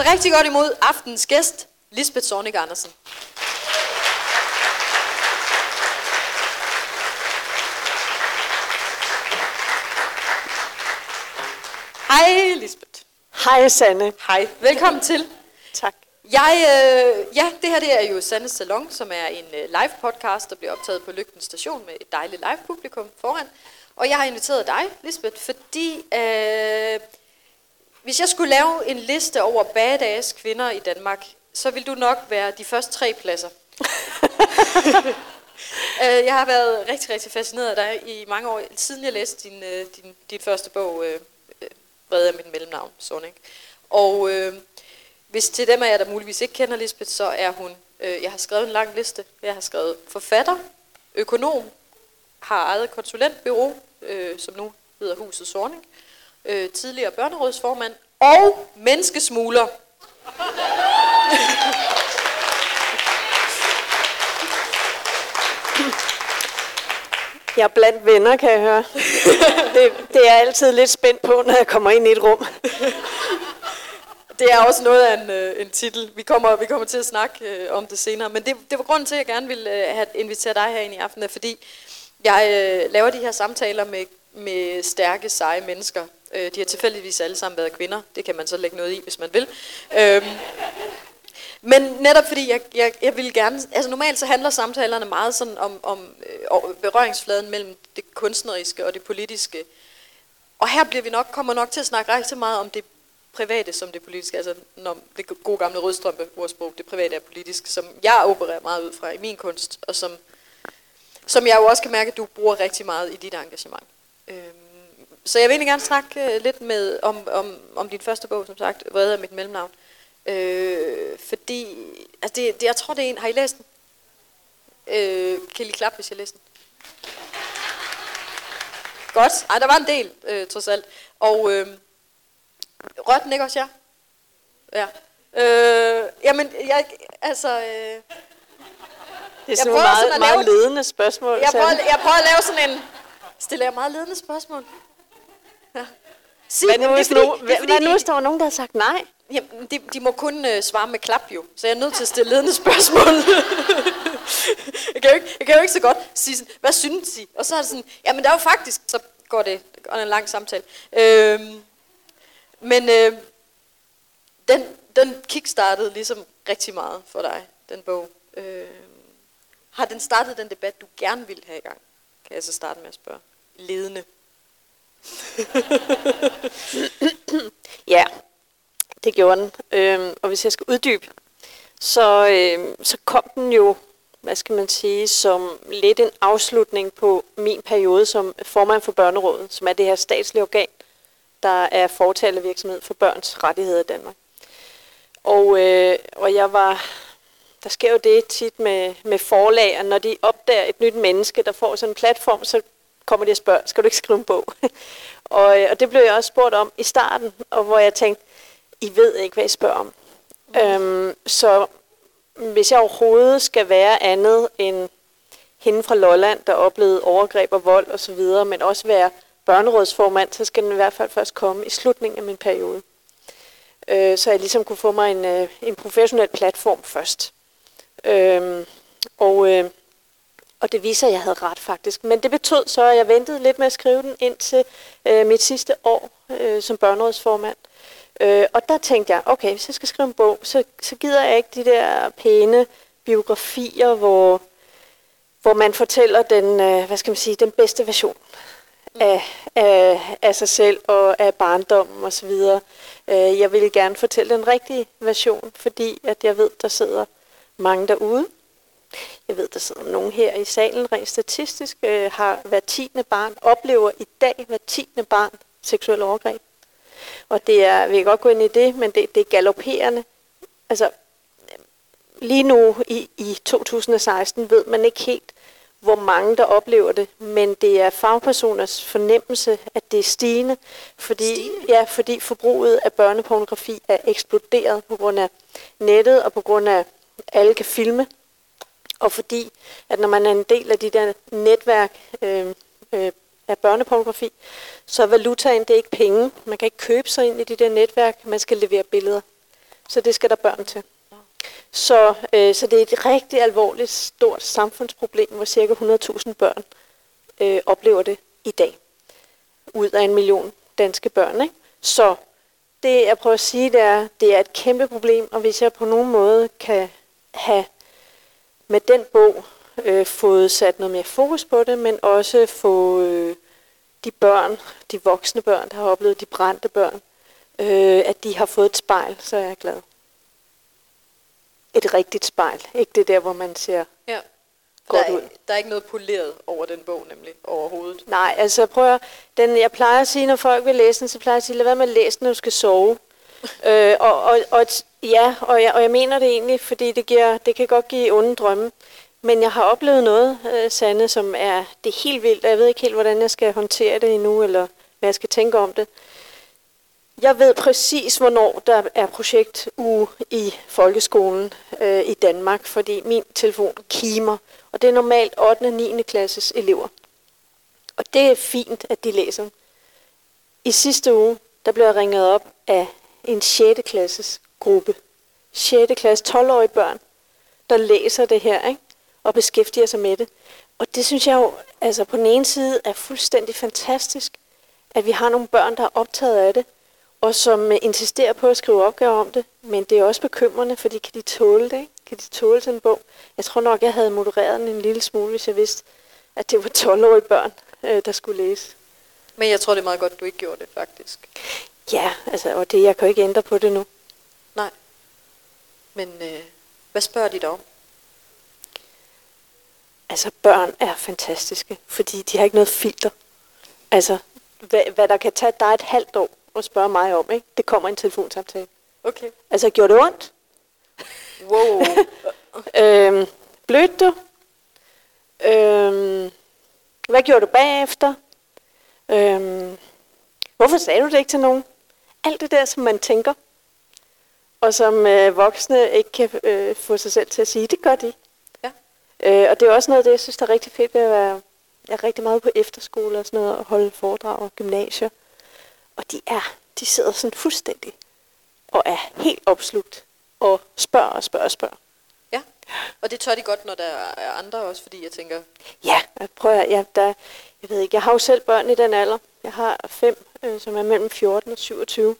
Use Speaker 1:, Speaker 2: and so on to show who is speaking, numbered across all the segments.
Speaker 1: Så rigtig godt imod aftens gæst, Lisbeth Zornig Andersen. Hej Lisbeth.
Speaker 2: Hej Sanne.
Speaker 1: Hej. Velkommen til.
Speaker 2: Tak.
Speaker 1: Jeg, øh, ja, det her det er jo Sandes Salon, som er en øh, live podcast, der bliver optaget på Lygten Station med et dejligt live publikum foran. Og jeg har inviteret dig, Lisbeth, fordi øh, hvis jeg skulle lave en liste over badass kvinder i Danmark, så vil du nok være de første tre pladser. Øh, jeg har været rigtig, rigtig fascineret af dig i mange år, siden jeg læste din, øh, din, din første bog, øh, øh, Vrede af mit mellemnavn, Sonic. Og øh, hvis til dem af jer, der muligvis ikke kender Lisbeth, så er hun, øh, jeg har skrevet en lang liste. Jeg har skrevet forfatter, økonom, har eget konsulentbyrå, øh, som nu hedder Huset Sorning, øh, tidligere børnerådsformand og menneskesmugler.
Speaker 2: Jeg er blandt venner, kan jeg høre. Det, det er jeg altid lidt spændt på, når jeg kommer ind i et rum.
Speaker 1: Det er også noget af en, øh, en titel. Vi kommer, vi kommer til at snakke øh, om det senere. Men det, det var grunden til, at jeg gerne ville øh, have inviteret dig herind i aften, er, fordi jeg øh, laver de her samtaler med, med stærke, seje mennesker. Øh, de har tilfældigvis alle sammen været kvinder. Det kan man så lægge noget i, hvis man vil. Øh, men netop fordi jeg, jeg, jeg vil gerne, altså normalt så handler samtalerne meget sådan om, om øh, berøringsfladen mellem det kunstneriske og det politiske. Og her bliver vi nok, kommer nok til at snakke rigtig meget om det private som det politiske, altså når det gode gamle rødstrømpe ordsprog, det private er politisk, som jeg opererer meget ud fra i min kunst, og som, som jeg jo også kan mærke, at du bruger rigtig meget i dit engagement. Øhm, så jeg vil egentlig gerne snakke øh, lidt med om, om, om din første bog, som sagt, Vrede af mit mellemnavn. Øh, fordi, altså det, det, jeg tror det er en, har I læst den? Øh, kan I klap, hvis jeg læser den? Godt. Ej, der var en del, øh, trods alt. Og øh, rørte den ikke også, ja? Ja. Øh, jamen, jeg, altså... Øh,
Speaker 2: det er sådan nogle meget, sådan meget ledende spørgsmål.
Speaker 1: Jeg prøver, jeg prøver at lave sådan en... Stiller jeg meget ledende spørgsmål?
Speaker 2: Sig, hvad nu, hvis, fordi, nu, hvad, hvad nu, hvis der var nogen, der har sagt nej?
Speaker 1: Jamen, de, de må kun øh, svare med klap jo, så jeg er nødt til at stille ledende spørgsmål. jeg, kan jo ikke, jeg kan jo ikke så godt sige sådan, hvad synes I? Og så er det sådan, jamen der er jo faktisk, så går det, det går en lang samtale. Øhm, men øh, den, den kickstartede ligesom rigtig meget for dig, den bog. Øh, har den startet den debat, du gerne ville have i gang? Kan jeg så starte med at spørge. Ledende
Speaker 2: ja, det gjorde den. Øhm, og hvis jeg skal uddybe, så, øhm, så kom den jo, hvad skal man sige, som lidt en afslutning på min periode som formand for Børnerådet, som er det her statslige organ, der er fortalervirksomhed for børns rettigheder i Danmark. Og, øh, og jeg var, der sker jo det tit med, med forlag, at når de opdager et nyt menneske, der får sådan en platform, så kommer de og spørger, skal du ikke skrive en bog? og, øh, og det blev jeg også spurgt om i starten, og hvor jeg tænkte, I ved ikke, hvad I spørger om. Mm. Øhm, så hvis jeg overhovedet skal være andet end hende fra Lolland, der oplevede overgreb og vold osv., men også være børnerådsformand, så skal den i hvert fald først komme i slutningen af min periode. Øh, så jeg ligesom kunne få mig en, øh, en professionel platform først. Øh, og, øh, og det viser, at jeg havde ret faktisk. Men det betød så, at jeg ventede lidt med at skrive den indtil øh, mit sidste år øh, som børnerådsformand. Øh, og der tænkte jeg, okay, hvis jeg skal skrive en bog, så, så gider jeg ikke de der pæne biografier, hvor, hvor man fortæller den, øh, hvad skal man sige, den bedste version af, af, af sig selv og af barndommen osv. Øh, jeg vil gerne fortælle den rigtige version, fordi at jeg ved, der sidder mange derude. Jeg ved, der sidder nogen her i salen, rent statistisk øh, har hver tiende barn, oplever i dag hver tiende barn seksuel overgreb. Og det er, vi kan godt gå ind i det, men det, det er galopperende. Altså, lige nu i, i 2016 ved man ikke helt, hvor mange der oplever det, men det er fagpersoners fornemmelse, at det er stigende, fordi, stigende? Ja, fordi forbruget af børnepornografi er eksploderet på grund af nettet og på grund af, at alle kan filme, og fordi, at når man er en del af de der netværk øh, øh, af børnepornografi, så er valutaen det er ikke penge. Man kan ikke købe sig ind i de der netværk, man skal levere billeder. så det skal der børn til. Så, øh, så det er et rigtig alvorligt, stort samfundsproblem, hvor cirka 100.000 børn øh, oplever det i dag. Ud af en million danske børn. Ikke? Så det, jeg prøver at sige, det er, det er et kæmpe problem, og hvis jeg på nogen måde kan have med den bog øh, fået sat noget mere fokus på det, men også få øh, de børn, de voksne børn, der har oplevet de brændte børn, øh, at de har fået et spejl, så er jeg glad. Et rigtigt spejl, ikke det der, hvor man ser
Speaker 1: Ja.
Speaker 2: Godt
Speaker 1: der, er,
Speaker 2: ud.
Speaker 1: der er ikke noget poleret over den bog, nemlig overhovedet.
Speaker 2: Nej, altså prøv at, den, jeg plejer at sige, når folk vil læse den, så plejer jeg at sige, lad være med at læse den, når du skal sove øh, og, og, og, ja, og jeg, og jeg mener det egentlig, fordi det, giver, det kan godt give onde drømme. Men jeg har oplevet noget, øh, Sande, som er, det er helt vildt, og jeg ved ikke helt, hvordan jeg skal håndtere det endnu, eller hvad jeg skal tænke om det. Jeg ved præcis, hvornår der er projektuge i folkeskolen øh, i Danmark, fordi min telefon kimer, og det er normalt 8. og 9. klasses elever. Og det er fint, at de læser. I sidste uge, der blev jeg ringet op af en 6. klasses gruppe. 6. klasse, 12-årige børn, der læser det her, ikke? og beskæftiger sig med det. Og det synes jeg jo, altså på den ene side er fuldstændig fantastisk, at vi har nogle børn, der er optaget af det, og som øh, insisterer på at skrive opgaver om det. Men det er også bekymrende, fordi kan de tåle det? Ikke? Kan de tåle sådan en bog? Jeg tror nok, jeg havde modereret den en lille smule, hvis jeg vidste, at det var 12-årige børn, øh, der skulle læse.
Speaker 1: Men jeg tror, det er meget godt, du ikke gjorde det, faktisk.
Speaker 2: Ja, altså, og det, jeg kan jo ikke ændre på det nu.
Speaker 1: Nej. Men øh, hvad spørger de dig om?
Speaker 2: Altså, børn er fantastiske, fordi de har ikke noget filter. Altså, hvad, hvad der kan tage dig et halvt år at spørge mig om, ikke? det kommer i en telefonsamtale.
Speaker 1: Okay.
Speaker 2: Altså, gjorde det ondt?
Speaker 1: Wow.
Speaker 2: Øhm, blødte du? Øhm, hvad gjorde du bagefter? Øhm, hvorfor sagde du det ikke til nogen? Alt det der, som man tænker, og som øh, voksne ikke kan øh, få sig selv til at sige, det gør de.
Speaker 1: ja.
Speaker 2: Øh, og det er også noget af det, jeg synes, der er rigtig fedt ved at være jeg er rigtig meget på efterskole og sådan noget, og holde foredrag og gymnasier. Og de er, de sidder sådan fuldstændig og er helt opslugt og spørger og spørger og spørger.
Speaker 1: Ja. Og det tør de godt, når der er andre også, fordi jeg tænker,
Speaker 2: Ja, jeg prøver, ja, der, jeg ved ikke, jeg har jo selv børn i den alder. Jeg har fem, øh, som er mellem 14 og 27.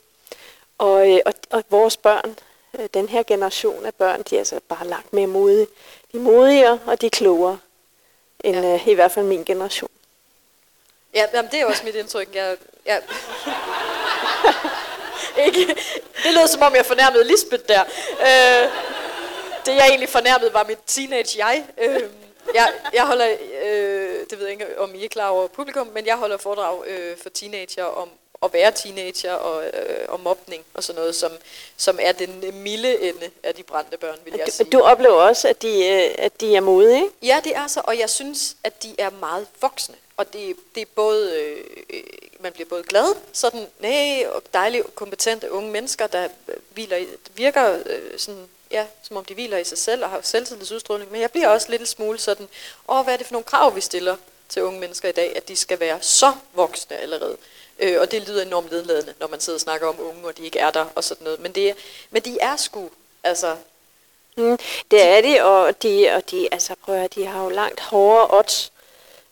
Speaker 2: Og, øh, og, og vores børn, øh, den her generation af børn, de er altså bare langt mere modige. De er modigere, og de er klogere, end
Speaker 1: Ja.
Speaker 2: ja. øh, i hvert fald min generation.
Speaker 1: Ja, jamen, det er også mit indtryk. Jeg, jeg... ikke, det lød som om, jeg fornærmede Lisbeth der. Øh, det, jeg egentlig fornærmede, var mit teenage-jeg. Øh, jeg, jeg holder, øh, det ved jeg ikke, om I er klar over publikum, men jeg holder foredrag øh, for teenager om at være teenager og, øh, og mobning og sådan noget, som, som er den milde ende af de brændte børn, vil jeg sige.
Speaker 2: Du, du oplever også, at de, øh, at de er modige?
Speaker 1: Ja, det er så, og jeg synes, at de er meget voksne. Og det, det er både, øh, man bliver både glad, sådan, nej, og dejlige, kompetente unge mennesker, der hviler virker øh, sådan, ja, som om de hviler i sig selv og har selvtillidsudstråling. Men jeg bliver også lidt smule sådan, åh, hvad er det for nogle krav, vi stiller til unge mennesker i dag, at de skal være så voksne allerede. Øh, og det lyder enormt nedladende, når man sidder og snakker om unge, og de ikke er der og sådan noget. Men, det men de er sgu, altså,
Speaker 2: Mm, det er de, og de, og de, altså prøv at høre, de har jo langt hårdere odds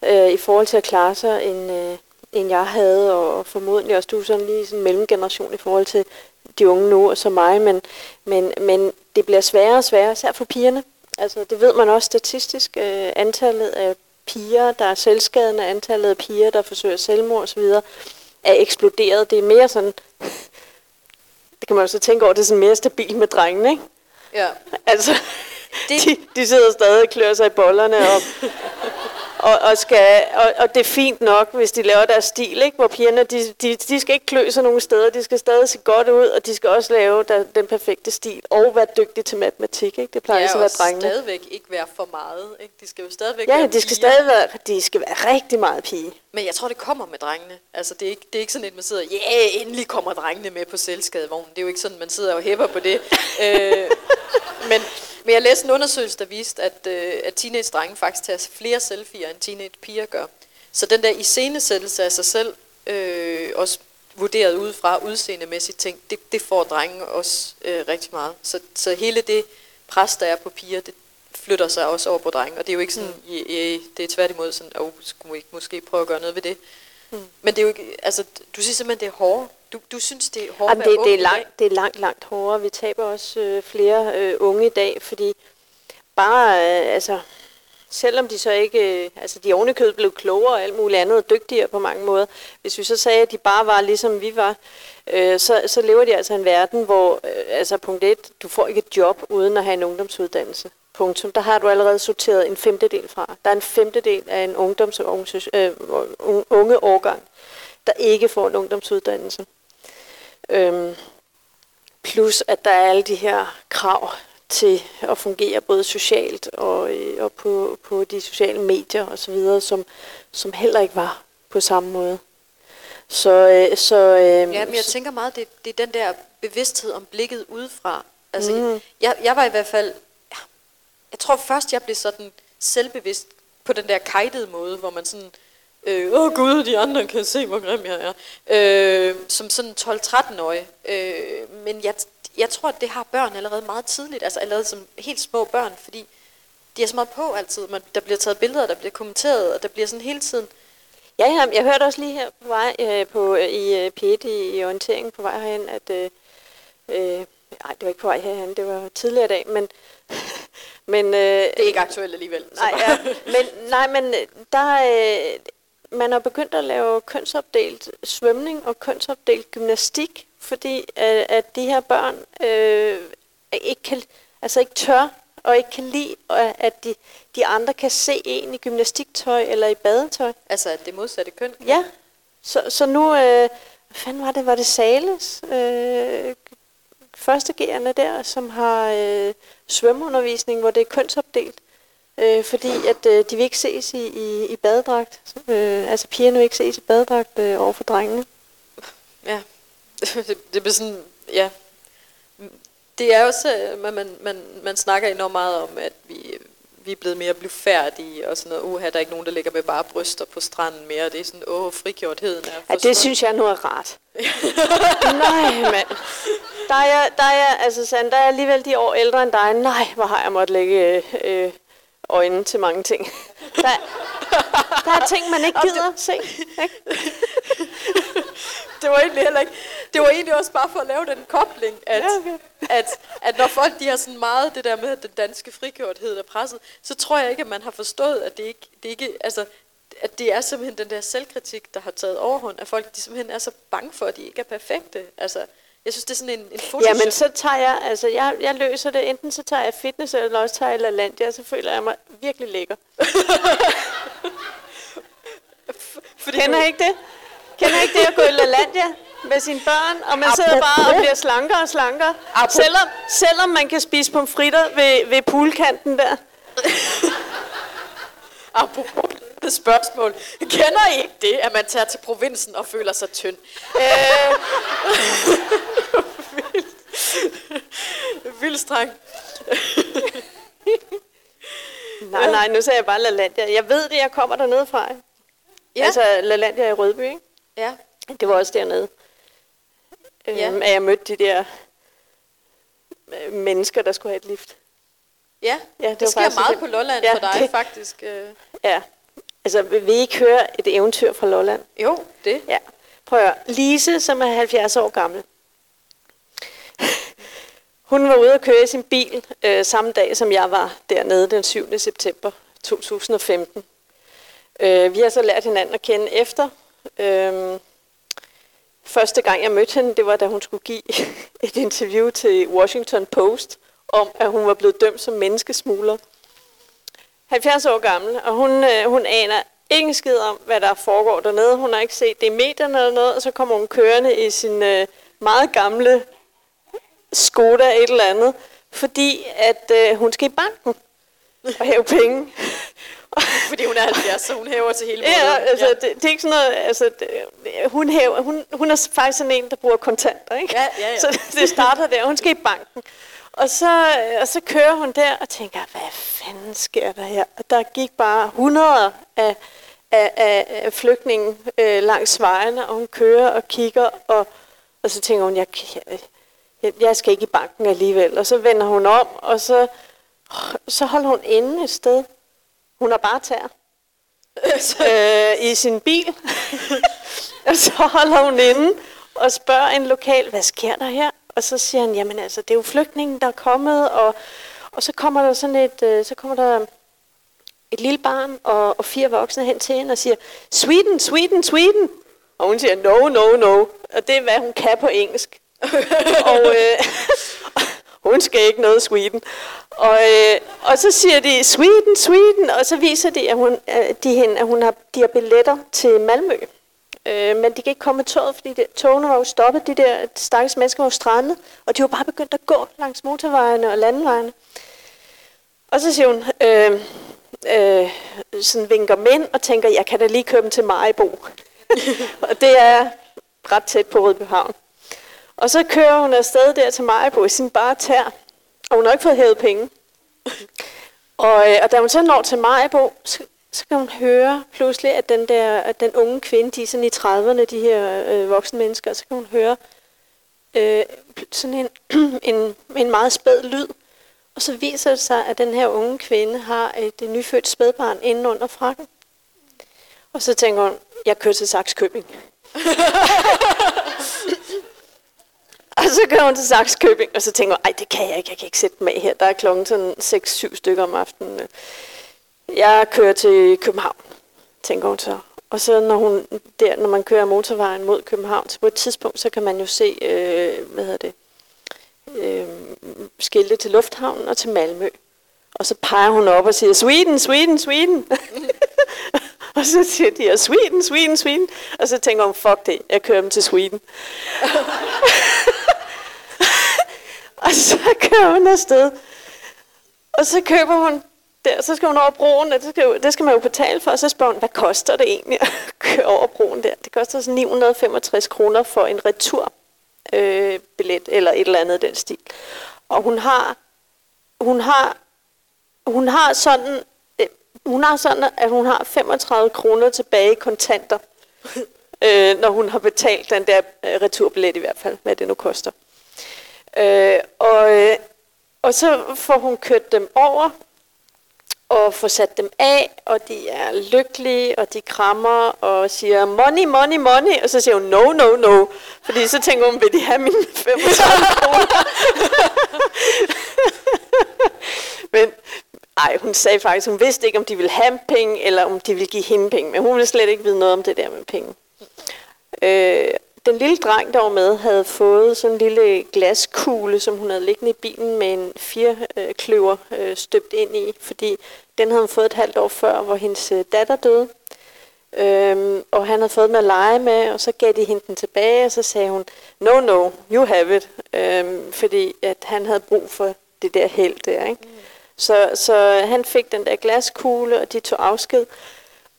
Speaker 2: øh, i forhold til at klare sig, end, øh, end jeg havde, og formodentlig også du er sådan lige sådan en mellemgeneration i forhold til de unge nu, og så mig, men, men, men det bliver sværere og sværere, især for pigerne. Altså det ved man også statistisk, øh, antallet af piger, der er selvskadende, antallet af piger, der forsøger selvmord osv., er eksploderet. Det er mere sådan, det kan man jo så tænke over, det er sådan mere stabilt med drengene, ikke?
Speaker 1: ja.
Speaker 2: Altså,
Speaker 1: Det-
Speaker 2: de, de sidder stadig og klør sig i bollerne, og, og, og, skal, og, og det er fint nok, hvis de laver deres stil, ikke? hvor pigerne, de, de, de skal ikke klø sig nogen steder, de skal stadig se godt ud, og de skal også lave der, den perfekte stil, og være dygtige til matematik, ikke? det plejer
Speaker 1: Ja,
Speaker 2: altså at være drengene.
Speaker 1: stadigvæk ikke være for meget. Ikke? De skal jo stadigvæk
Speaker 2: Ja,
Speaker 1: være
Speaker 2: de skal
Speaker 1: piger.
Speaker 2: stadig være, de skal være rigtig meget pige.
Speaker 1: Men jeg tror, det kommer med drengene. Altså, det er ikke, det er ikke sådan, at man sidder, ja, yeah, endelig kommer drengene med på selvskadevognen. Det er jo ikke sådan, man sidder og hæpper på det. øh, men, men jeg læste en undersøgelse, der viste, at, øh, at teenage-drenge faktisk tager flere selfies, end teenage-piger gør. Så den der iscenesættelse af sig selv, øh, også vurderet udefra udseendemæssigt ting, det, det får drenge også øh, rigtig meget. Så, så hele det pres, der er på piger, det flytter sig også over på drenge. Og det er jo ikke sådan, mm. i, det er tværtimod sådan, åh, oh, skulle vi ikke måske prøve at gøre noget ved det? Mm. Men det er jo ikke, altså, du siger simpelthen, det er hårdt. Du, du synes, det er hårdt
Speaker 2: Jamen, det, det, er langt, det er langt, langt hårdere. Vi taber også øh, flere øh, unge i dag, fordi bare, øh, altså, selvom de så ikke, øh, altså de ovenikød blev klogere og alt muligt andet og dygtigere på mange måder. Hvis vi så sagde, at de bare var ligesom vi var, øh, så, så lever de altså i en verden, hvor, øh, altså punkt et, du får ikke et job uden at have en ungdomsuddannelse. Punktum. Der har du allerede sorteret en femtedel fra. Der er en femtedel af en ungdoms- øh, unge årgang, der ikke får en ungdomsuddannelse. Øhm, plus at der er alle de her krav til at fungere både socialt og, øh, og på, på de sociale medier osv., som, som heller ikke var på samme måde. Så, øh, så,
Speaker 1: øh, ja, men jeg tænker meget, det, det er den der bevidsthed om blikket udefra. Altså, mm. jeg, jeg var i hvert fald, jeg tror først, jeg blev sådan selvbevidst på den der kajtede måde, hvor man sådan, øh, åh gud, de andre kan se, hvor grim jeg er, øh, som sådan 12-13-årig. Øh, men jeg, jeg tror, at det har børn allerede meget tidligt, altså allerede som helt små børn, fordi de er så meget på altid. Man, der bliver taget billeder, der bliver kommenteret, og der bliver sådan hele tiden.
Speaker 2: Ja, ja jeg hørte også lige her på vej øh, på, øh, i øh, P1 i, i orienteringen på vej herhen, at øh, øh, nej, det var ikke på vej herhen, det var tidligere dag, men
Speaker 1: men øh, det er ikke aktuelt alligevel.
Speaker 2: Nej, ja, men nej, men øh, der øh, man har begyndt at lave kønsopdelt svømning og kønsopdelt gymnastik fordi at, at de her børn øh, ikke, kan, altså ikke tør og ikke kan lide, at de, de andre kan se en i gymnastiktøj eller i badetøj.
Speaker 1: Altså at det modsatte køn?
Speaker 2: Ja. Så, så nu, øh, hvad fanden var det, var det Sales, øh, første gærende der, som har øh, svømmeundervisning, hvor det er kønsopdelt. Øh, fordi at øh, de vil ikke ses i, i, i badedragt. Øh, altså pigerne vil ikke ses i badedragt øh, over for drengene.
Speaker 1: Ja, det, det bliver sådan, ja. Det er også, at man, man, man snakker enormt meget om, at vi, vi er blevet mere blufærdige, og sådan noget, uha, der er ikke nogen, der ligger med bare bryster på stranden mere. Det er sådan, åh, frigjortheden er
Speaker 2: Ja, det synes jeg nu er rart. Nej, mand. Der er, jeg, der er jeg, altså Sand, der er alligevel de år ældre end dig. Nej, hvor har jeg måttet lægge øh, øjnene til mange ting. Der, der er ting, man ikke gider se. Ikke?
Speaker 1: det var egentlig heller ikke, det var egentlig også bare for at lave den kobling, at, ja, okay. at, at når folk de har sådan meget det der med den danske frigjorthed og presset, så tror jeg ikke, at man har forstået, at det ikke, det ikke altså, at det er simpelthen den der selvkritik, der har taget overhånd, at folk de simpelthen er så bange for, at de ikke er perfekte. Altså, jeg synes, det er sådan en, en foto.
Speaker 2: Ja, men så tager jeg, altså jeg, jeg løser det, enten så tager jeg fitness, eller også tager jeg LaLandia, så føler jeg mig virkelig lækker. Fordi Kender du... ikke det? Kender ikke det at gå i LaLandia med sine børn, og man sidder bare og bliver slankere og slankere, selvom, selvom man kan spise pomfritter ved, ved poolkanten der.
Speaker 1: Apropos spørgsmål. Kender I ikke det, at man tager til provinsen og føler sig tynd? Øh, vildt streng.
Speaker 2: nej, nej, nu sagde jeg bare LaLandia. Jeg ved det, jeg kommer dernede fra. Ja. Altså LaLandia i Rødby, ikke?
Speaker 1: Ja.
Speaker 2: Det var også dernede. Ja. Øhm, at jeg mødte de der øh, mennesker, der skulle have et lift.
Speaker 1: Ja, ja det, det sker meget det. på Lolland ja, for dig det, faktisk. Øh.
Speaker 2: Ja, altså vil I ikke høre et eventyr fra Lolland?
Speaker 1: Jo, det.
Speaker 2: Ja. Prøv at høre. Lise, som er 70 år gammel. Hun var ude at køre i sin bil øh, samme dag, som jeg var dernede den 7. september 2015. Øh, vi har så lært hinanden at kende efter. Øh, første gang jeg mødte hende, det var da hun skulle give et interview til Washington Post om, at hun var blevet dømt som menneskesmugler. 70 år gammel, og hun, øh, hun aner ingen skid om, hvad der foregår dernede. Hun har ikke set det i medierne eller noget, og så kommer hun kørende i sin øh, meget gamle Skoda et eller andet, fordi at øh, hun skal i banken og hæve penge.
Speaker 1: Fordi hun er 70, så hun hæver til hele
Speaker 2: måneden. Ja, altså, ja. Det, det, er ikke sådan noget, altså, det, hun, hæver, hun, hun er faktisk sådan en, der bruger kontanter, ikke?
Speaker 1: Ja, ja, ja.
Speaker 2: Så det starter der, hun skal i banken. Og så, øh, og så kører hun der og tænker, hvad fanden sker der her? Og der gik bare hundrede af, af, af, af flygtningen øh, langs vejene, og hun kører og kigger, og, og så tænker hun, jeg, jeg, jeg skal ikke i banken alligevel. Og så vender hun om, og så, så holder hun inde et sted. Hun har bare tær øh, i sin bil. og så holder hun inde og spørger en lokal, hvad sker der her? Og så siger han, jamen altså, det er jo flygtningen, der er kommet, og, og så kommer der sådan et, øh, så kommer der et lille barn og, og fire voksne hen til hende og siger, Sweden, Sweden, Sweden. Og hun siger, no, no, no. Og det er, hvad hun kan på engelsk. og øh, hun skal ikke noget Sweden. Og, øh, og så siger de, Sweden, Sweden. Og så viser de, at hun, de, hende, at hun har, de har billetter til Malmø. Øh, men de kan ikke komme med toget, fordi det, togene var jo stoppet. De der stakkels mennesker var jo strandet. Og de var bare begyndt at gå langs motorvejene og landevejene. Og så siger hun, øh, øh, sådan vinker mænd og tænker, jeg kan da lige køre dem til Majbo. og det er ret tæt på Rødbyhavn. Og så kører hun afsted der til Majbo i sin bare tær, og hun har ikke fået hævet penge. og, øh, og da hun så når til Majbo, så, så kan hun høre pludselig, at den der at den unge kvinde, de er sådan i 30'erne, de her øh, voksne mennesker, så kan hun høre øh, sådan en, en, en meget spæd lyd, og så viser det sig, at den her unge kvinde har et, et nyfødt spædbarn inden under frakken. Og så tænker hun, jeg kører til Saxkøbing. og så kører hun til Saxkøbing, og så tænker hun, ej, det kan jeg ikke, jeg kan ikke sætte mig her. Der er klokken sådan 6-7 stykker om aftenen. Jeg kører til København, tænker hun så. Og så når, hun, der, når man kører motorvejen mod København, så på et tidspunkt, så kan man jo se, øh, hvad hedder det, øh, skilte til lufthavnen og til Malmø. Og så peger hun op og siger, Sweden, Sweden, Sweden. og så siger de, Sweden, Sweden, Sweden. Og så tænker hun, fuck det, jeg kører dem til Sweden. og så kører hun afsted. Og så køber hun der, så skal hun over broen, det skal, det skal man jo betale for, og så spørger hun, hvad koster det egentlig at køre over broen der? Det koster sådan 965 kroner for en retur øh, billet, eller et eller andet den stil. Og hun har, hun har, hun har sådan, øh, hun har sådan, at hun har 35 kroner tilbage i kontanter, øh, når hun har betalt den der øh, returbillet i hvert fald, hvad det nu koster. Øh, og, øh, og så får hun kørt dem over, og får sat dem af, og de er lykkelige, og de krammer og siger, money, money, money, og så siger hun, no, no, no, fordi så tænker hun, vil de have mine 35 kroner? Men ej, hun sagde faktisk, hun vidste ikke, om de ville have penge, eller om de ville give hende penge, men hun ville slet ikke vide noget om det der med penge. Øh, den lille dreng, der var med, havde fået sådan en lille glaskugle, som hun havde liggende i bilen med en fire øh, kløver øh, støbt ind i, fordi den havde hun fået et halvt år før, hvor hendes øh, datter døde. Øhm, og han havde fået med at lege med, og så gav de hende den tilbage, og så sagde hun, no, no, you have it. Øhm, fordi at han havde brug for det der held der. Ikke? Mm. Så, så han fik den der glaskugle, og de tog afsked.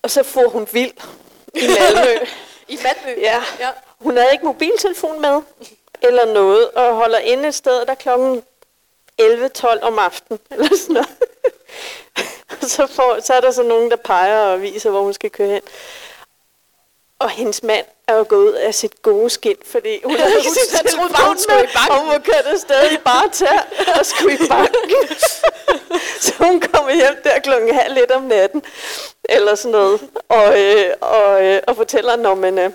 Speaker 2: Og så får hun vild i Malmø.
Speaker 1: I Malmø?
Speaker 2: Ja. ja. Hun havde ikke mobiltelefon med, eller noget, og holder inde et sted, der klokken 11-12 om aftenen, eller sådan noget. så, får, så er der så nogen, der peger og viser, hvor hun skal køre hen. Og hendes mand er jo gået ud af sit gode skin, fordi hun har ikke sin telefon med, og hun var kørt afsted i bare tær og skulle i banken. så hun kommer hjem der klokken halv lidt om natten, eller sådan noget, og, øh, og, øh, og fortæller, når man, øh,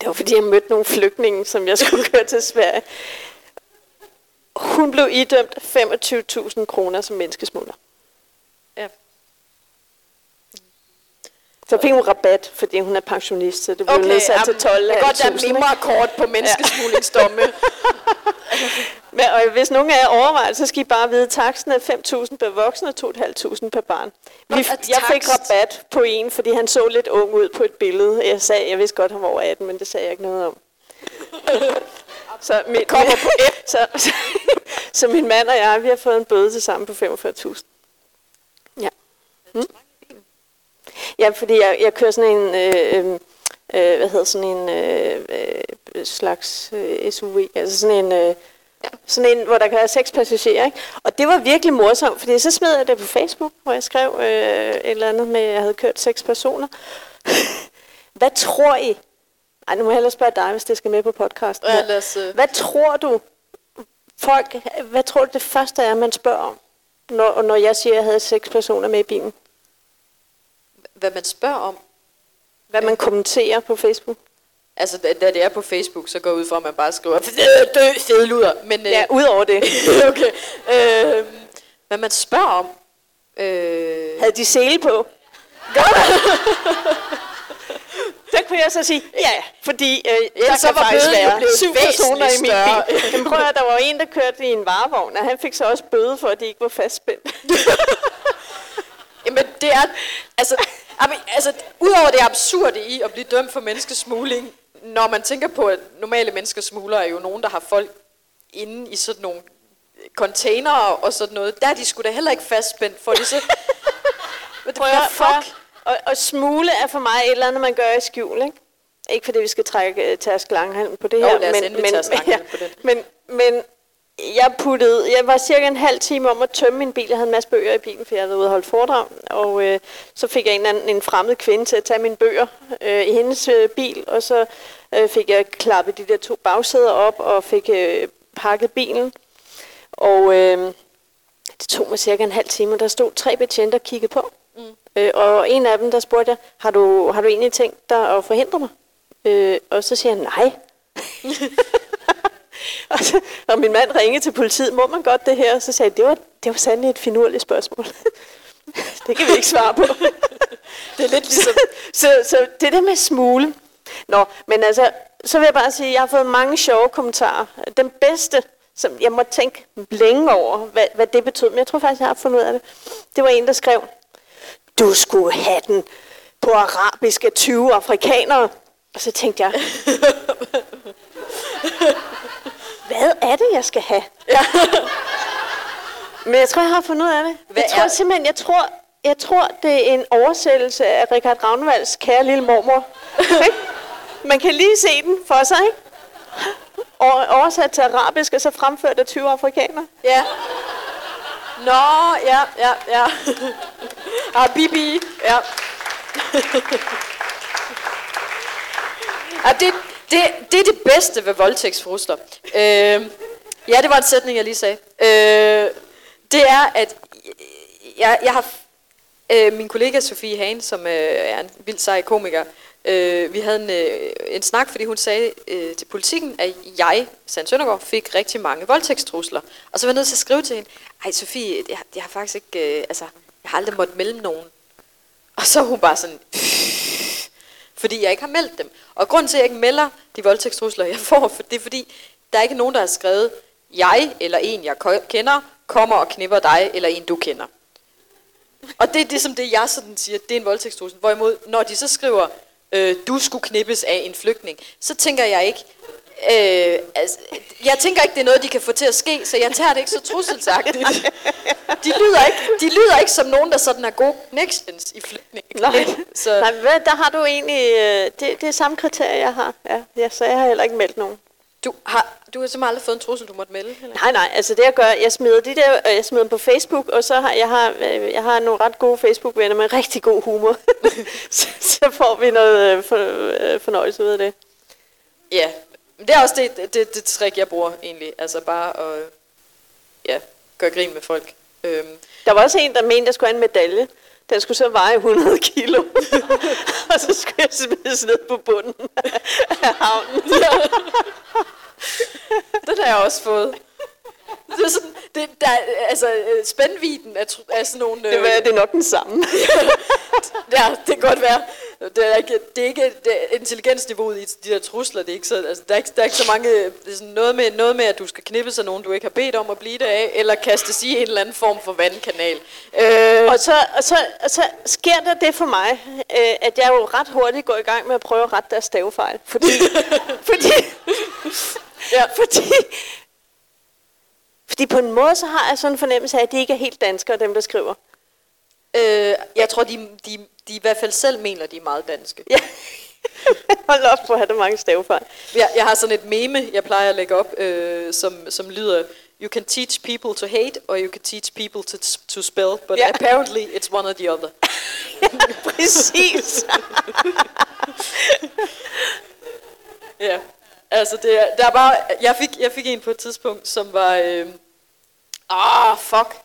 Speaker 2: det var fordi, jeg mødte nogle flygtninge, som jeg skulle køre til Sverige. Hun blev idømt 25.000 kroner som menneskesmugler.
Speaker 1: Ja.
Speaker 2: Så fik hun rabat, fordi hun er pensionist, så det blev okay, nedsat til 12
Speaker 1: Det er godt, der er kort på menneskesmuglingsdomme.
Speaker 2: Men, og hvis nogen af jer overvejer, så skal I bare vide, at taksten er 5.000 per voksen og 2.500 per barn. Vi, jeg fik rabat på en, fordi han så lidt ung ud på et billede. Jeg sagde, jeg vidste godt, han var over 18, men det sagde jeg ikke noget om. så, min,
Speaker 1: kommer på et.
Speaker 2: så, så, så min mand og jeg, vi har fået en bøde til sammen på 45.000. Ja. Hmm? Ja, fordi jeg, jeg kører sådan en, øh, øh, hvad hedder sådan en øh, øh, slags øh, SUV, altså sådan en, øh, Sådan en, hvor der kan være seks passagerer. Ikke? Og det var virkelig morsomt, fordi så smed jeg det på Facebook, hvor jeg skrev øh, et eller andet med, at jeg havde kørt seks personer. Hvad tror I? Ej, nu må jeg hellere spørge dig, hvis det skal med på podcasten.
Speaker 1: Ja, lad os, øh.
Speaker 2: Hvad tror du, folk, hvad tror du det første er, man spørger om, når, når jeg siger, at jeg havde seks personer med i bilen?
Speaker 1: Hvad man spørger om.
Speaker 2: Hvad man kommenterer på Facebook?
Speaker 1: Altså, da da det er på Facebook, så går jeg ud fra, at man bare skriver, dø, fede luder. Men, øh,
Speaker 2: Ja, ud over det.
Speaker 1: okay. Øh, hvad man spørger om. Øh,
Speaker 2: Havde de sele på? Der kunne jeg så sige, ja, fordi øh, der
Speaker 1: så var
Speaker 2: faktisk være syv personer i min bil. Men prøv at der var en, der kørte i en varevogn, og han fik så også bøde for, at de ikke var fastspændt.
Speaker 1: Jamen, det er... Altså, jamen, altså, udover det absurde i at blive dømt for menneskesmugling, når man tænker på, at normale menneskesmuglere er jo nogen, der har folk inde i sådan nogle containere og sådan noget. Der er de sgu da heller ikke fastspændt for det, så... Hvad
Speaker 2: Prøv
Speaker 1: the
Speaker 2: at, fuck. Og, og smule er for mig et eller andet, man gør i skjul, ikke? Ikke fordi vi skal trække uh, Tærsk Langhalm på det
Speaker 1: Jo,
Speaker 2: her.
Speaker 1: lad os
Speaker 2: men, men, men,
Speaker 1: Langhalm på den.
Speaker 2: Men, men jeg puttede, jeg var cirka en halv time om at tømme min bil. Jeg havde en masse bøger i bilen, for jeg havde ude og holde foredrag. Og øh, så fik jeg en, anden, en fremmed kvinde til at tage mine bøger øh, i hendes øh, bil. Og så øh, fik jeg klappet de der to bagsæder op og fik øh, pakket bilen. Og øh, det tog mig cirka en halv time, og der stod tre betjente og kiggede på. Mm. Øh, og en af dem, der spurgte jeg, har du, har du egentlig tænkt dig at forhindre mig? Øh, og så siger han, nej. og, så, og min mand ringede til politiet, må man godt det her? Og så sagde jeg, det var, det var sandelig et finurligt spørgsmål. det kan vi ikke svare på.
Speaker 1: Det er lidt ligesom...
Speaker 2: så, så det der med smule. Nå, men altså, så vil jeg bare sige, at jeg har fået mange sjove kommentarer. Den bedste, som jeg må tænke længe over, hvad, hvad det betød, men jeg tror faktisk, jeg har fundet ud af det. Det var en, der skrev, du skulle have den på arabisk af 20 afrikanere. Og så tænkte jeg, hvad er det, jeg skal have? Ja. Men jeg tror, jeg har fundet ud af det.
Speaker 1: Hvad
Speaker 2: jeg tror
Speaker 1: er-
Speaker 2: simpelthen, jeg tror, jeg tror, det er en oversættelse af Richard Ravnvalds kære lille mormor. Man kan lige se den for sig, ikke? Og oversat til arabisk, og så fremført af 20 afrikanere.
Speaker 1: Ja. Nå, ja, ja, ja. Ah, Bibi, ja. ja det, det, det er det bedste ved voldtægtsfrusler. Øh, ja, det var en sætning, jeg lige sagde. Øh, det er, at jeg, jeg har øh, min kollega Sofie Hane, som øh, er en vild sej komiker, øh, vi havde en, øh, en snak, fordi hun sagde øh, til politikken, at jeg, Sand Søndergaard, fik rigtig mange voldtægtstrusler. Og så var jeg nødt til at skrive til hende, ej Sofie, jeg, jeg har faktisk ikke, øh, altså, jeg har aldrig måttet melde nogen. Og så hun bare sådan, fordi jeg ikke har meldt dem. Og grunden til, at jeg ikke melder de voldtægtstrusler, jeg får, for det er fordi, der er ikke nogen, der har skrevet, jeg eller en, jeg kender, kommer og knipper dig, eller en, du kender. Og det er det, som det, jeg sådan siger, det er en voldtægtstrussel. Hvorimod, når de så skriver, øh, du skulle knippes af en flygtning, så tænker jeg ikke, øh, altså, jeg tænker ikke, det er noget, de kan få til at ske, så jeg tager det ikke så trusselsagtigt. De lyder ikke, de lyder ikke som nogen, der sådan er gode connections i flygtning.
Speaker 2: Nej,
Speaker 1: Så,
Speaker 2: Nej hvad, der har du egentlig, øh, det, det er samme kriterie, jeg har. Ja, ja, så jeg har heller ikke meldt nogen.
Speaker 1: du har, du har simpelthen aldrig fået en trussel, du måtte melde? Eller?
Speaker 2: Nej, nej, altså det jeg gør, jeg smider de der, øh, jeg smider dem på Facebook, og så har jeg har, øh, jeg har nogle ret gode Facebook-venner med rigtig god humor. så, så får vi noget for, fornøjelse ud af det.
Speaker 1: Ja, det er også det, det, det, det trick, jeg bruger egentlig. Altså bare at ja, gøre grin med folk. Øhm,
Speaker 2: Der var også en, der mente, at jeg skulle have en medalje. Den skulle så veje 100 kilo. og så skulle jeg smides ned på bunden af havnen.
Speaker 1: Den har jeg også fået. Det er sådan, det, der, er, altså, øh, spændviden er, er sådan nogle...
Speaker 2: Det, var, det er nok den samme.
Speaker 1: ja, det kan godt være. Det er ikke, det er ikke det er intelligensniveauet i de der trusler. Det er ikke så, altså, der, er ikke, der er ikke så mange... Det er sådan noget, med, noget med, at du skal knippe sig nogen, du ikke har bedt om at blive det af, eller kastes i en eller anden form for vandkanal. Øh,
Speaker 2: Og så, og, så, og så sker der det for mig, øh, at jeg jo ret hurtigt går i gang med at prøve at rette deres stavefejl. Fordi, fordi,
Speaker 1: ja.
Speaker 2: fordi, fordi på en måde, så har jeg sådan en fornemmelse af, at de ikke er helt danskere, dem der skriver.
Speaker 1: Øh, jeg tror, de, de, de i hvert fald selv mener, de er meget danske.
Speaker 2: Ja. Hold op, hvor har det mange stavefejl.
Speaker 1: Jeg, jeg har sådan et meme, jeg plejer at lægge op, øh, som, som lyder, You can teach people to hate, or you can teach people to, to spell, but
Speaker 2: Ja.
Speaker 1: apparently it's one or the other.
Speaker 2: Præcis.
Speaker 1: Ja, altså det der er bare, jeg fik, jeg fik en på et tidspunkt, som var, øh, ah fuck,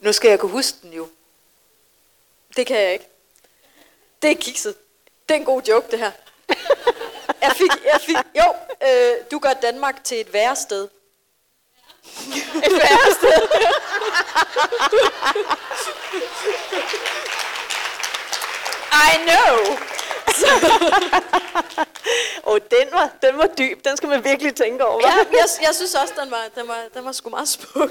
Speaker 1: nu skal jeg kunne huske den jo. Det kan jeg ikke. Det er kikset. Det er en god joke, det her. Jeg fik, jeg fik, jo, øh, du gør Danmark til et værre sted. Et værre sted.
Speaker 2: I know. Og den var, den var dyb. Den skal man virkelig tænke over.
Speaker 1: Ja, jeg, jeg synes også, den var, den var, den var sgu meget smuk.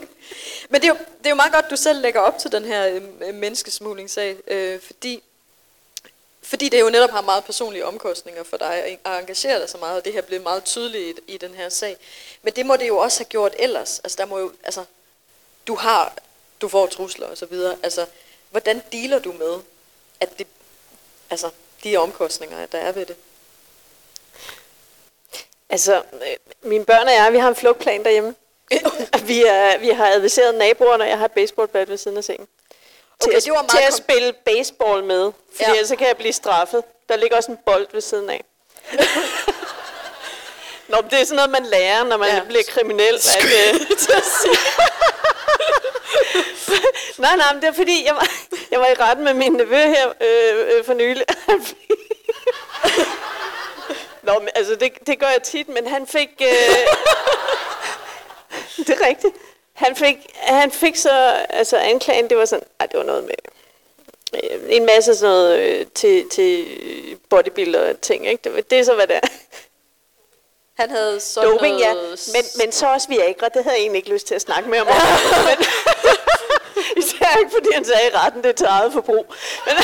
Speaker 1: Men det er, jo, det er jo meget godt, du selv lægger op til den her øh, menneskesmuglingssag, øh, fordi, fordi det jo netop har meget personlige omkostninger for dig at engagere dig så meget, og det her blev meget tydeligt i, i den her sag. Men det må det jo også have gjort ellers. Altså, der må jo, altså, du har, du får trusler og så videre. Altså, hvordan dealer du med, at det, altså, de omkostninger, der er ved det?
Speaker 2: Altså, øh, mine børn og jeg, vi har en flugtplan derhjemme. vi, er, vi har adviseret naboerne, og jeg har et baseballbat ved siden af sengen.
Speaker 1: Okay,
Speaker 2: til, at,
Speaker 1: det var meget
Speaker 2: til at spille baseball med, fordi
Speaker 1: Ja.
Speaker 2: ellers så kan jeg blive straffet. Der ligger også en bold ved siden af. Nå, det er sådan noget, man lærer, når man
Speaker 1: Ja.
Speaker 2: bliver kriminel. At, øh, nej, nej, men det er fordi, jeg var, jeg var i retten med min nevø her øh, øh, for nylig. Nå, men, altså det, det gør jeg tit, men han fik... Øh, det er rigtigt. Han fik, han fik så, altså anklagen, det var sådan, ej, det var noget med øh, en masse sådan noget øh, til, til bodybuilder ting, ikke? Det, det er så, hvad det er.
Speaker 1: Han havde sådan
Speaker 2: Doping, ja.
Speaker 1: noget...
Speaker 2: Men, men så også Viagra, det havde jeg egentlig ikke lyst til at snakke med om. men, især ikke, fordi han sagde i retten, det er til eget forbrug. Men,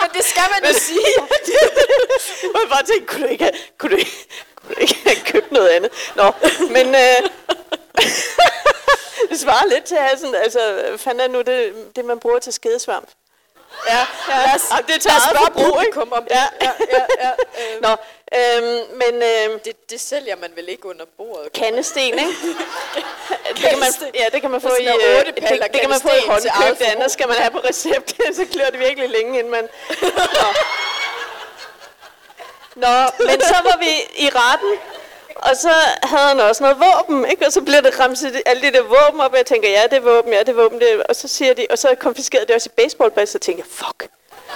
Speaker 1: Men det skal man jo sige.
Speaker 2: Jeg bare tænkte, kunne du ikke have, kunne du ikke, kunne du ikke have købt noget andet? Nå, men øh, det svarer lidt til at have sådan, altså, fanden er nu det, det man bruger til skedesvamp? Ja, ja,
Speaker 1: Lad os-
Speaker 2: ja det er til
Speaker 1: lad os
Speaker 2: forbrug, ikke?
Speaker 1: publikum om det.
Speaker 2: Ja,
Speaker 1: Ja, ja, ja. Øh,
Speaker 2: Nå, øhm, men øhm,
Speaker 1: det, det sælger man vel ikke under bordet?
Speaker 2: kandesten, ikke? det kan man, ja, det kan man få i, øh, det, det kan man få i håndkøb, det andet skal man have på recept, så klør det virkelig længe, inden man... Nå. Nå, men så var vi i retten, og så havde han også noget våben, ikke? Og så bliver det ramset alle de der våben op, og jeg tænker, ja, det er våben, ja, det er våben, det er, og så siger de, og så konfiskerede de også i baseballbat, så tænker jeg, fuck.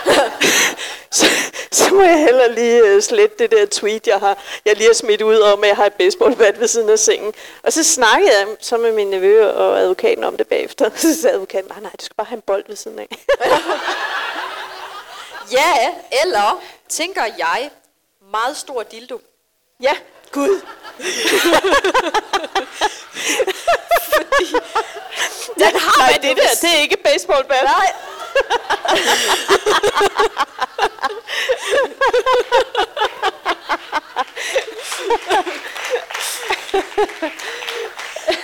Speaker 2: så, så må jeg heller lige uh, slette det der tweet, jeg har jeg lige har smidt ud om, at jeg har et baseballbat ved siden af sengen. Og så snakkede jeg så med min nevø og advokaten om det bagefter. Så sagde advokaten, nej, nej, du skal bare have en bold ved siden af.
Speaker 1: Ja, eller, tænker jeg, meget stor dildo.
Speaker 2: ja, gud.
Speaker 1: Den har
Speaker 2: Nej, det der, det er ikke baseballbat.
Speaker 1: Nej.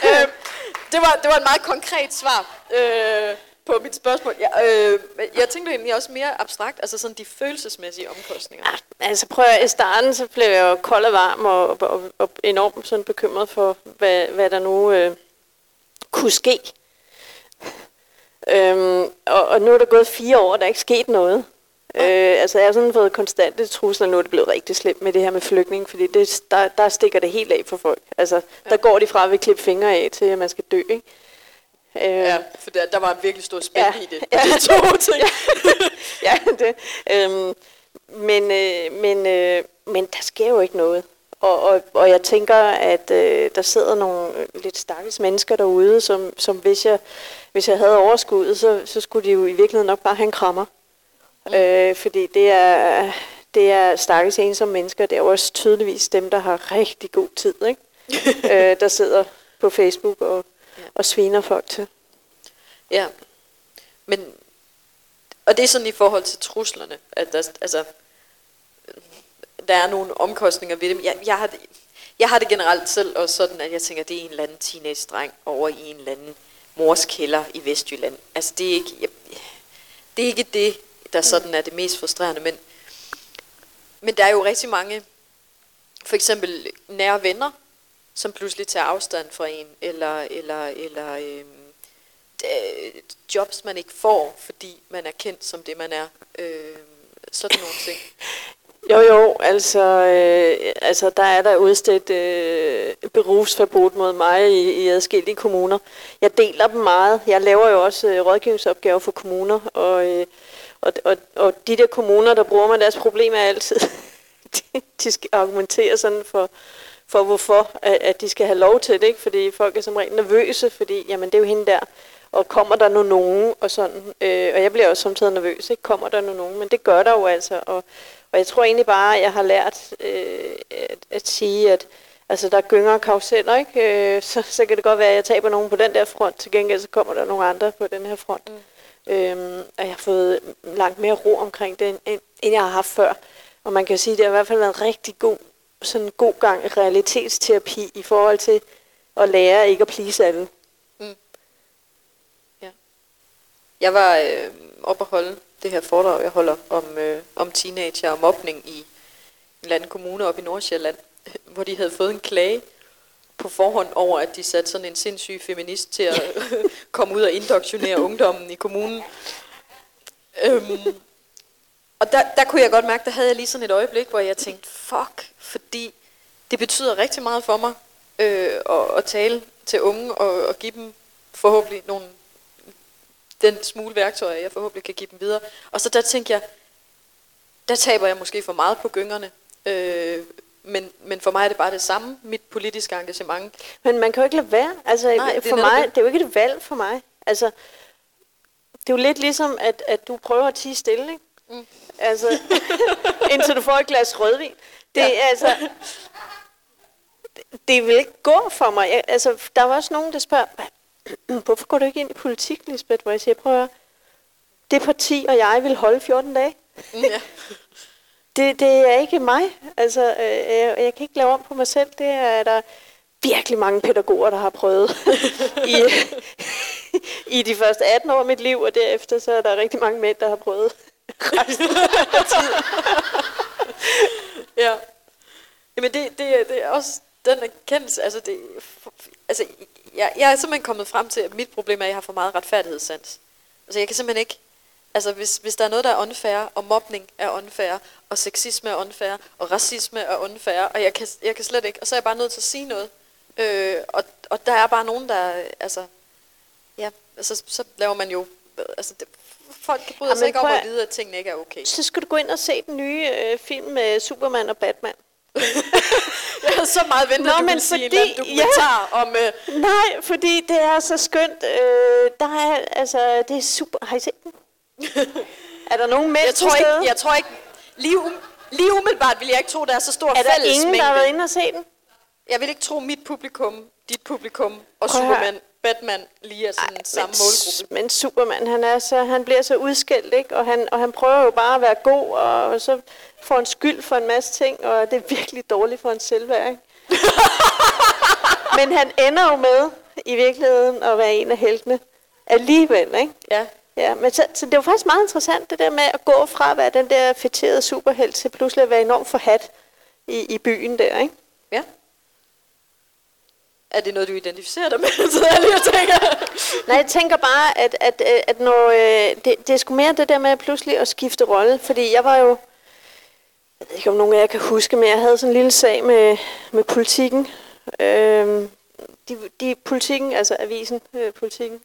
Speaker 1: øh, det, var, det var et meget konkret svar øh, på mit spørgsmål. Jeg, øh, jeg tænkte egentlig også mere abstrakt, altså sådan de følelsesmæssige omkostninger.
Speaker 2: Altså prøv at, i starten så blev jeg jo kold og varm og, og, og enormt sådan bekymret for, hvad, hvad der nu øh, kunne ske. Øhm, og, og nu er der gået fire år, og der er ikke sket noget. Øh, altså jeg har sådan fået konstante trusler, nu er det blevet rigtig slemt med det her med flygtning, fordi det, der, der stikker det helt af for folk. Altså der går de fra at vi klippe fingre af til, at man skal dø, ikke? Øh,
Speaker 1: Ja, for der, der var en virkelig stor spænd
Speaker 2: Ja,
Speaker 1: i det.
Speaker 2: ja.
Speaker 1: De to ting.
Speaker 2: ja, det. Øhm, men, øh, men, øh, men der sker jo ikke noget. Og, og, og jeg tænker, at øh, der sidder nogle lidt stakkels mennesker derude, som, som hvis, jeg, hvis jeg havde overskuddet, så, så skulle de jo i virkeligheden nok bare have en krammer. Mm. Øh, fordi det er, det er stakkels ensomme mennesker. Det er jo også tydeligvis dem, der har rigtig god tid, ikke? øh, der sidder på Facebook og,
Speaker 1: Ja.
Speaker 2: Og sviner folk til.
Speaker 1: Ja. Men, og det er sådan i forhold til truslerne, at der, altså, der er nogle omkostninger ved det. Jeg, jeg, har det, jeg har det generelt selv også sådan, at jeg tænker, at det er en eller anden teenage-dreng over i en eller anden mors kælder i Vestjylland. Altså det er ikke, jeg, det er ikke det, der sådan er det mest frustrerende, men, men der er jo rigtig mange, for eksempel nære venner, som pludselig tager afstand fra en, eller, eller, eller øh, jobs, man ikke får, fordi man er kendt som det, man er. Øh, sådan nogle ting.
Speaker 2: Jo, jo, altså, øh, altså der er der udstedt øh, berufsforbud mod mig i, i adskillige kommuner. Jeg deler dem meget. Jeg laver jo også øh, rådgivningsopgaver for kommuner, og, øh, og, og, og de der kommuner, der bruger mig deres problemer er altid, de, de skal argumentere sådan for, for hvorfor, at, at de skal have lov til det, ikke? fordi folk er som regel nervøse, fordi jamen, det er jo hende der, og kommer der nu nogen, og sådan, øh, og jeg bliver også samtidig nervøs, ikke? kommer der nu nogen, men det gør der jo altså, og, og jeg tror egentlig bare, at jeg har lært øh, at, at sige, at altså, der gynger kauseller, ikke? Øh, så, så kan det godt være, at jeg taber nogen på den der front, til gengæld så kommer der nogle andre på den her front. Mm. Øhm, og jeg har fået langt mere ro omkring det, end, end jeg har haft før. Og man kan sige, at det har i hvert fald været en rigtig god, sådan en god gang i realitetsterapi i forhold til at lære ikke at please alle. Mm.
Speaker 1: Ja. Jeg var øh, oppe og holde det her foredrag, jeg holder om, øh, om teenager og mobning i en eller anden kommune oppe i Nordsjælland, hvor de havde fået en klage på forhånd over, at de satte sådan en sindssyg feminist til at komme ud og indoktrinere ungdommen i kommunen. Øhm, og der, der kunne jeg godt mærke, der havde jeg lige sådan et øjeblik, hvor jeg tænkte, fuck, fordi det betyder rigtig meget for mig øh, at, at tale til unge og, og give dem forhåbentlig nogle den smule værktøjer, jeg forhåbentlig kan give dem videre. Og så der tænker jeg, der taber jeg måske for meget på gyngerne. Øh, men, men for mig er det bare det samme, mit politiske engagement.
Speaker 2: Men man kan jo ikke lade være. Altså, Nej, det for mig, det. det er jo ikke et valg for mig. Altså, det er jo lidt ligesom, at, at du prøver at tige stille, ikke? Mm. Altså, indtil du får et glas rødvin. Det ja. altså, det, det vil ikke gå for mig. Jeg, altså, der var også nogen, der spørger, hvorfor går du ikke ind i politik, Lisbeth? Hvor jeg siger, prøv at det parti og jeg vil holde 14 dage. Mm, ja. det, det er ikke mig. Altså, øh, jeg, jeg kan ikke lave om på mig selv. Det er der virkelig mange pædagoger, der har prøvet i, i de første 18 år af mit liv, og derefter så er der rigtig mange mænd, der har prøvet resten af tiden.
Speaker 1: ja. Jamen det, det, det er også den erkendelse, altså det, altså jeg, jeg er simpelthen kommet frem til, at mit problem er, at jeg har for meget retfærdighedssans. Altså jeg kan simpelthen ikke, altså hvis, hvis der er noget, der er unfair, og mobning er unfair, og sexisme er unfair, og racisme er unfair, og jeg kan, jeg kan slet ikke, og så er jeg bare nødt til at sige noget. Øh, og, og der er bare nogen, der, altså, ja, altså så laver man jo, altså det, folk kan bryde sig ikke om at vide, at tingene ikke er okay.
Speaker 2: Så skal du gå ind og se den nye øh, film med Superman og Batman.
Speaker 1: jeg havde så meget ventet, Nå, at du men fordi, sige en dokumentar ja, om... Uh...
Speaker 2: Nej, fordi det er så skønt. Øh, der er, altså, det er super... Har I set den? er der nogen med
Speaker 1: jeg tror ikke, Jeg tror ikke... Lige, um, lige umiddelbart vil jeg ikke tro, der er så stor
Speaker 2: fællesmængde. Er der ingen, der har været inde og se den?
Speaker 1: Jeg vil ikke tro, mit publikum, dit publikum og Prøv Superman, Batman lige er sådan Ej, samme men, målgruppe.
Speaker 2: Men Superman, han, er så, han bliver så udskældt, ikke? Og, han, og han prøver jo bare at være god, og, og så får en skyld for en masse ting, og det er virkelig dårligt for en selvværd. Ikke? Men han ender jo med i virkeligheden at være en af heltene alligevel. Ikke?
Speaker 1: Ja.
Speaker 2: Ja, men så, så det var faktisk meget interessant, det der med at gå fra at være den der fætterede superhelt til pludselig at være enormt forhat i, i byen der, ikke?
Speaker 1: Ja. Er det noget, du identificerer dig med? Så jeg lige tænker.
Speaker 2: Nej, jeg tænker bare, at, at, at når, øh, det, det er sgu mere det der med pludselig at skifte rolle, fordi jeg var jo, jeg ved ikke om nogen af jer kan huske, men jeg havde sådan en lille sag med, med politikken. Øhm, de, de politikken, altså avisen, øh, politikken.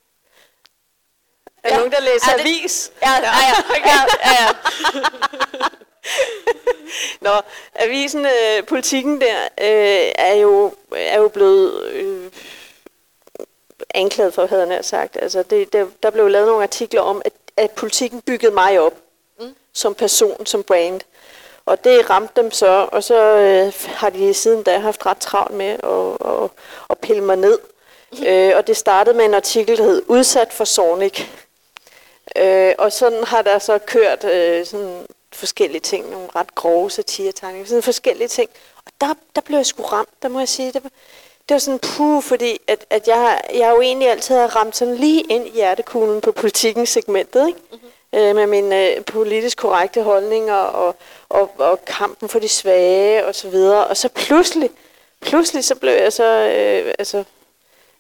Speaker 2: Er ja. nogen, der læser ja, det, avis?
Speaker 1: Ja, ja, ja. Ja, ja, ja.
Speaker 2: Nå, avisen, øh, politikken der, øh, er, jo, er jo blevet øh, anklaget for, havde jeg sagt. Altså, det, der, der blev lavet nogle artikler om, at, at politikken byggede mig op mm. som person, som brand. Og det ramte dem så, og så øh, har de siden da haft ret travlt med at, at, at pille mig ned. Øh, og det startede med en artikel, der hed Udsat for Zornig. Øh, og sådan har der så kørt øh, sådan forskellige ting, nogle ret grove satiretegninger, sådan forskellige ting. Og der, der blev jeg sgu ramt, der må jeg sige. Det var, det var sådan puh, fordi at, at jeg, jeg jo egentlig altid har ramt sådan lige ind i hjertekuglen på politikken segmentet, ikke? Mm-hmm. øh, med mine øh, politisk korrekte holdninger og, og, og kampen for de svage og så videre. Og så pludselig, pludselig så blev jeg så øh, altså,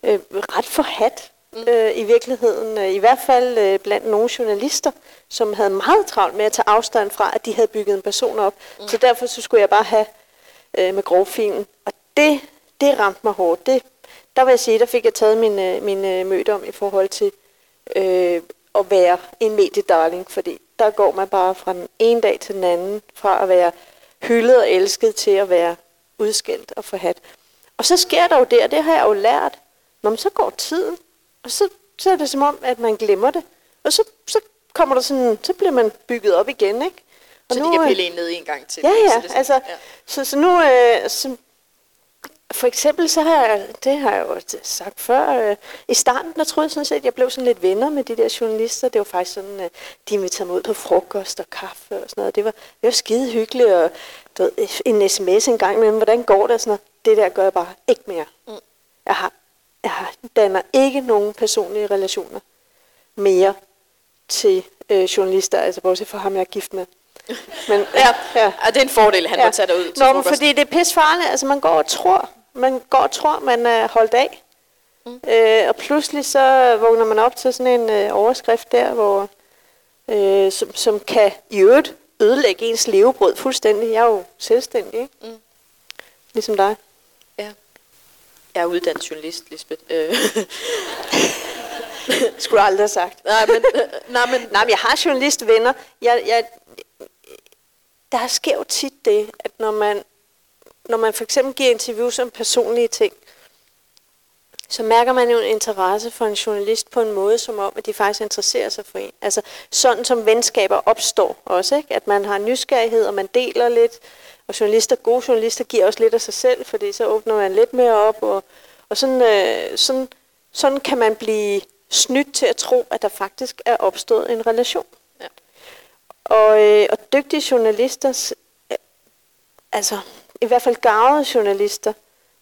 Speaker 2: øh, ret forhat øh, i virkeligheden. Øh, I hvert fald øh, blandt nogle journalister, som havde meget travlt med at tage afstand fra, at de havde bygget en person op. Mm. Så derfor så skulle jeg bare have øh, med grovfilen. Og det, det ramte mig hårdt. Det, der vil jeg sige, der fik jeg taget min, øh, min øh, møde om i forhold til øh, at være en mediedarling, fordi der går man bare fra den ene dag til den anden, fra at være hyldet og elsket til at være udskældt og forhat. Og så sker der jo det, og det har jeg jo lært, når man så går tiden, og så, så er det som om, at man glemmer det. Og så, så kommer der sådan, så bliver man bygget op igen, ikke? Og
Speaker 1: så
Speaker 2: nu,
Speaker 1: de kan
Speaker 2: øh,
Speaker 1: pille en ned en gang til.
Speaker 2: Ja, ja,
Speaker 1: Så det sådan-
Speaker 2: altså,
Speaker 1: ja.
Speaker 2: så, så nu, øh, så, for eksempel så har jeg, det har jeg jo sagt før, øh, i starten, der troede jeg sådan set, at jeg blev sådan lidt venner med de der journalister. Det var faktisk sådan, øh, de inviterede mig ud på frokost og kaffe og sådan noget. Det var, det var skide hyggeligt, og du ved, en sms en gang imellem, hvordan går det og sådan noget. Det der gør jeg bare ikke mere.
Speaker 1: Mm.
Speaker 2: Jeg har, jeg har, danner ikke nogen personlige relationer mere til øh, journalister, altså bortset fra ham, jeg er gift med. Men,
Speaker 1: Ja, ja. det er en fordel, han ja. må tage dig ud til
Speaker 2: Nå, men
Speaker 1: frokost.
Speaker 2: fordi det er pisse farligt. Altså, man går og tror, man går og tror, man er holdt af. Mm. Øh, og pludselig så vågner man op til sådan en øh, overskrift der, hvor, øh, som, som kan i øvrigt ødelægge ens levebrød fuldstændig. Jeg er jo selvstændig, ikke?
Speaker 1: Mm.
Speaker 2: Ligesom dig.
Speaker 1: Ja. Jeg er uddannet journalist, Lisbeth. Øh.
Speaker 2: Skulle aldrig have sagt.
Speaker 1: nej, men, øh, nej, men,
Speaker 2: Nej, men jeg har journalistvenner. Jeg, jeg, der sker jo tit det, at når man, når man for eksempel giver interviews om personlige ting, så mærker man jo en interesse for en journalist på en måde, som om, at de faktisk interesserer sig for en. Altså sådan som venskaber opstår også, ikke? at man har nysgerrighed, og man deler lidt, og journalister, gode journalister giver også lidt af sig selv, fordi så åbner man lidt mere op, og, og sådan, øh, sådan, sådan kan man blive snydt til at tro, at der faktisk er opstået en relation.
Speaker 1: Ja.
Speaker 2: Og, øh, og dygtige journalister, øh, altså i hvert fald gavede journalister,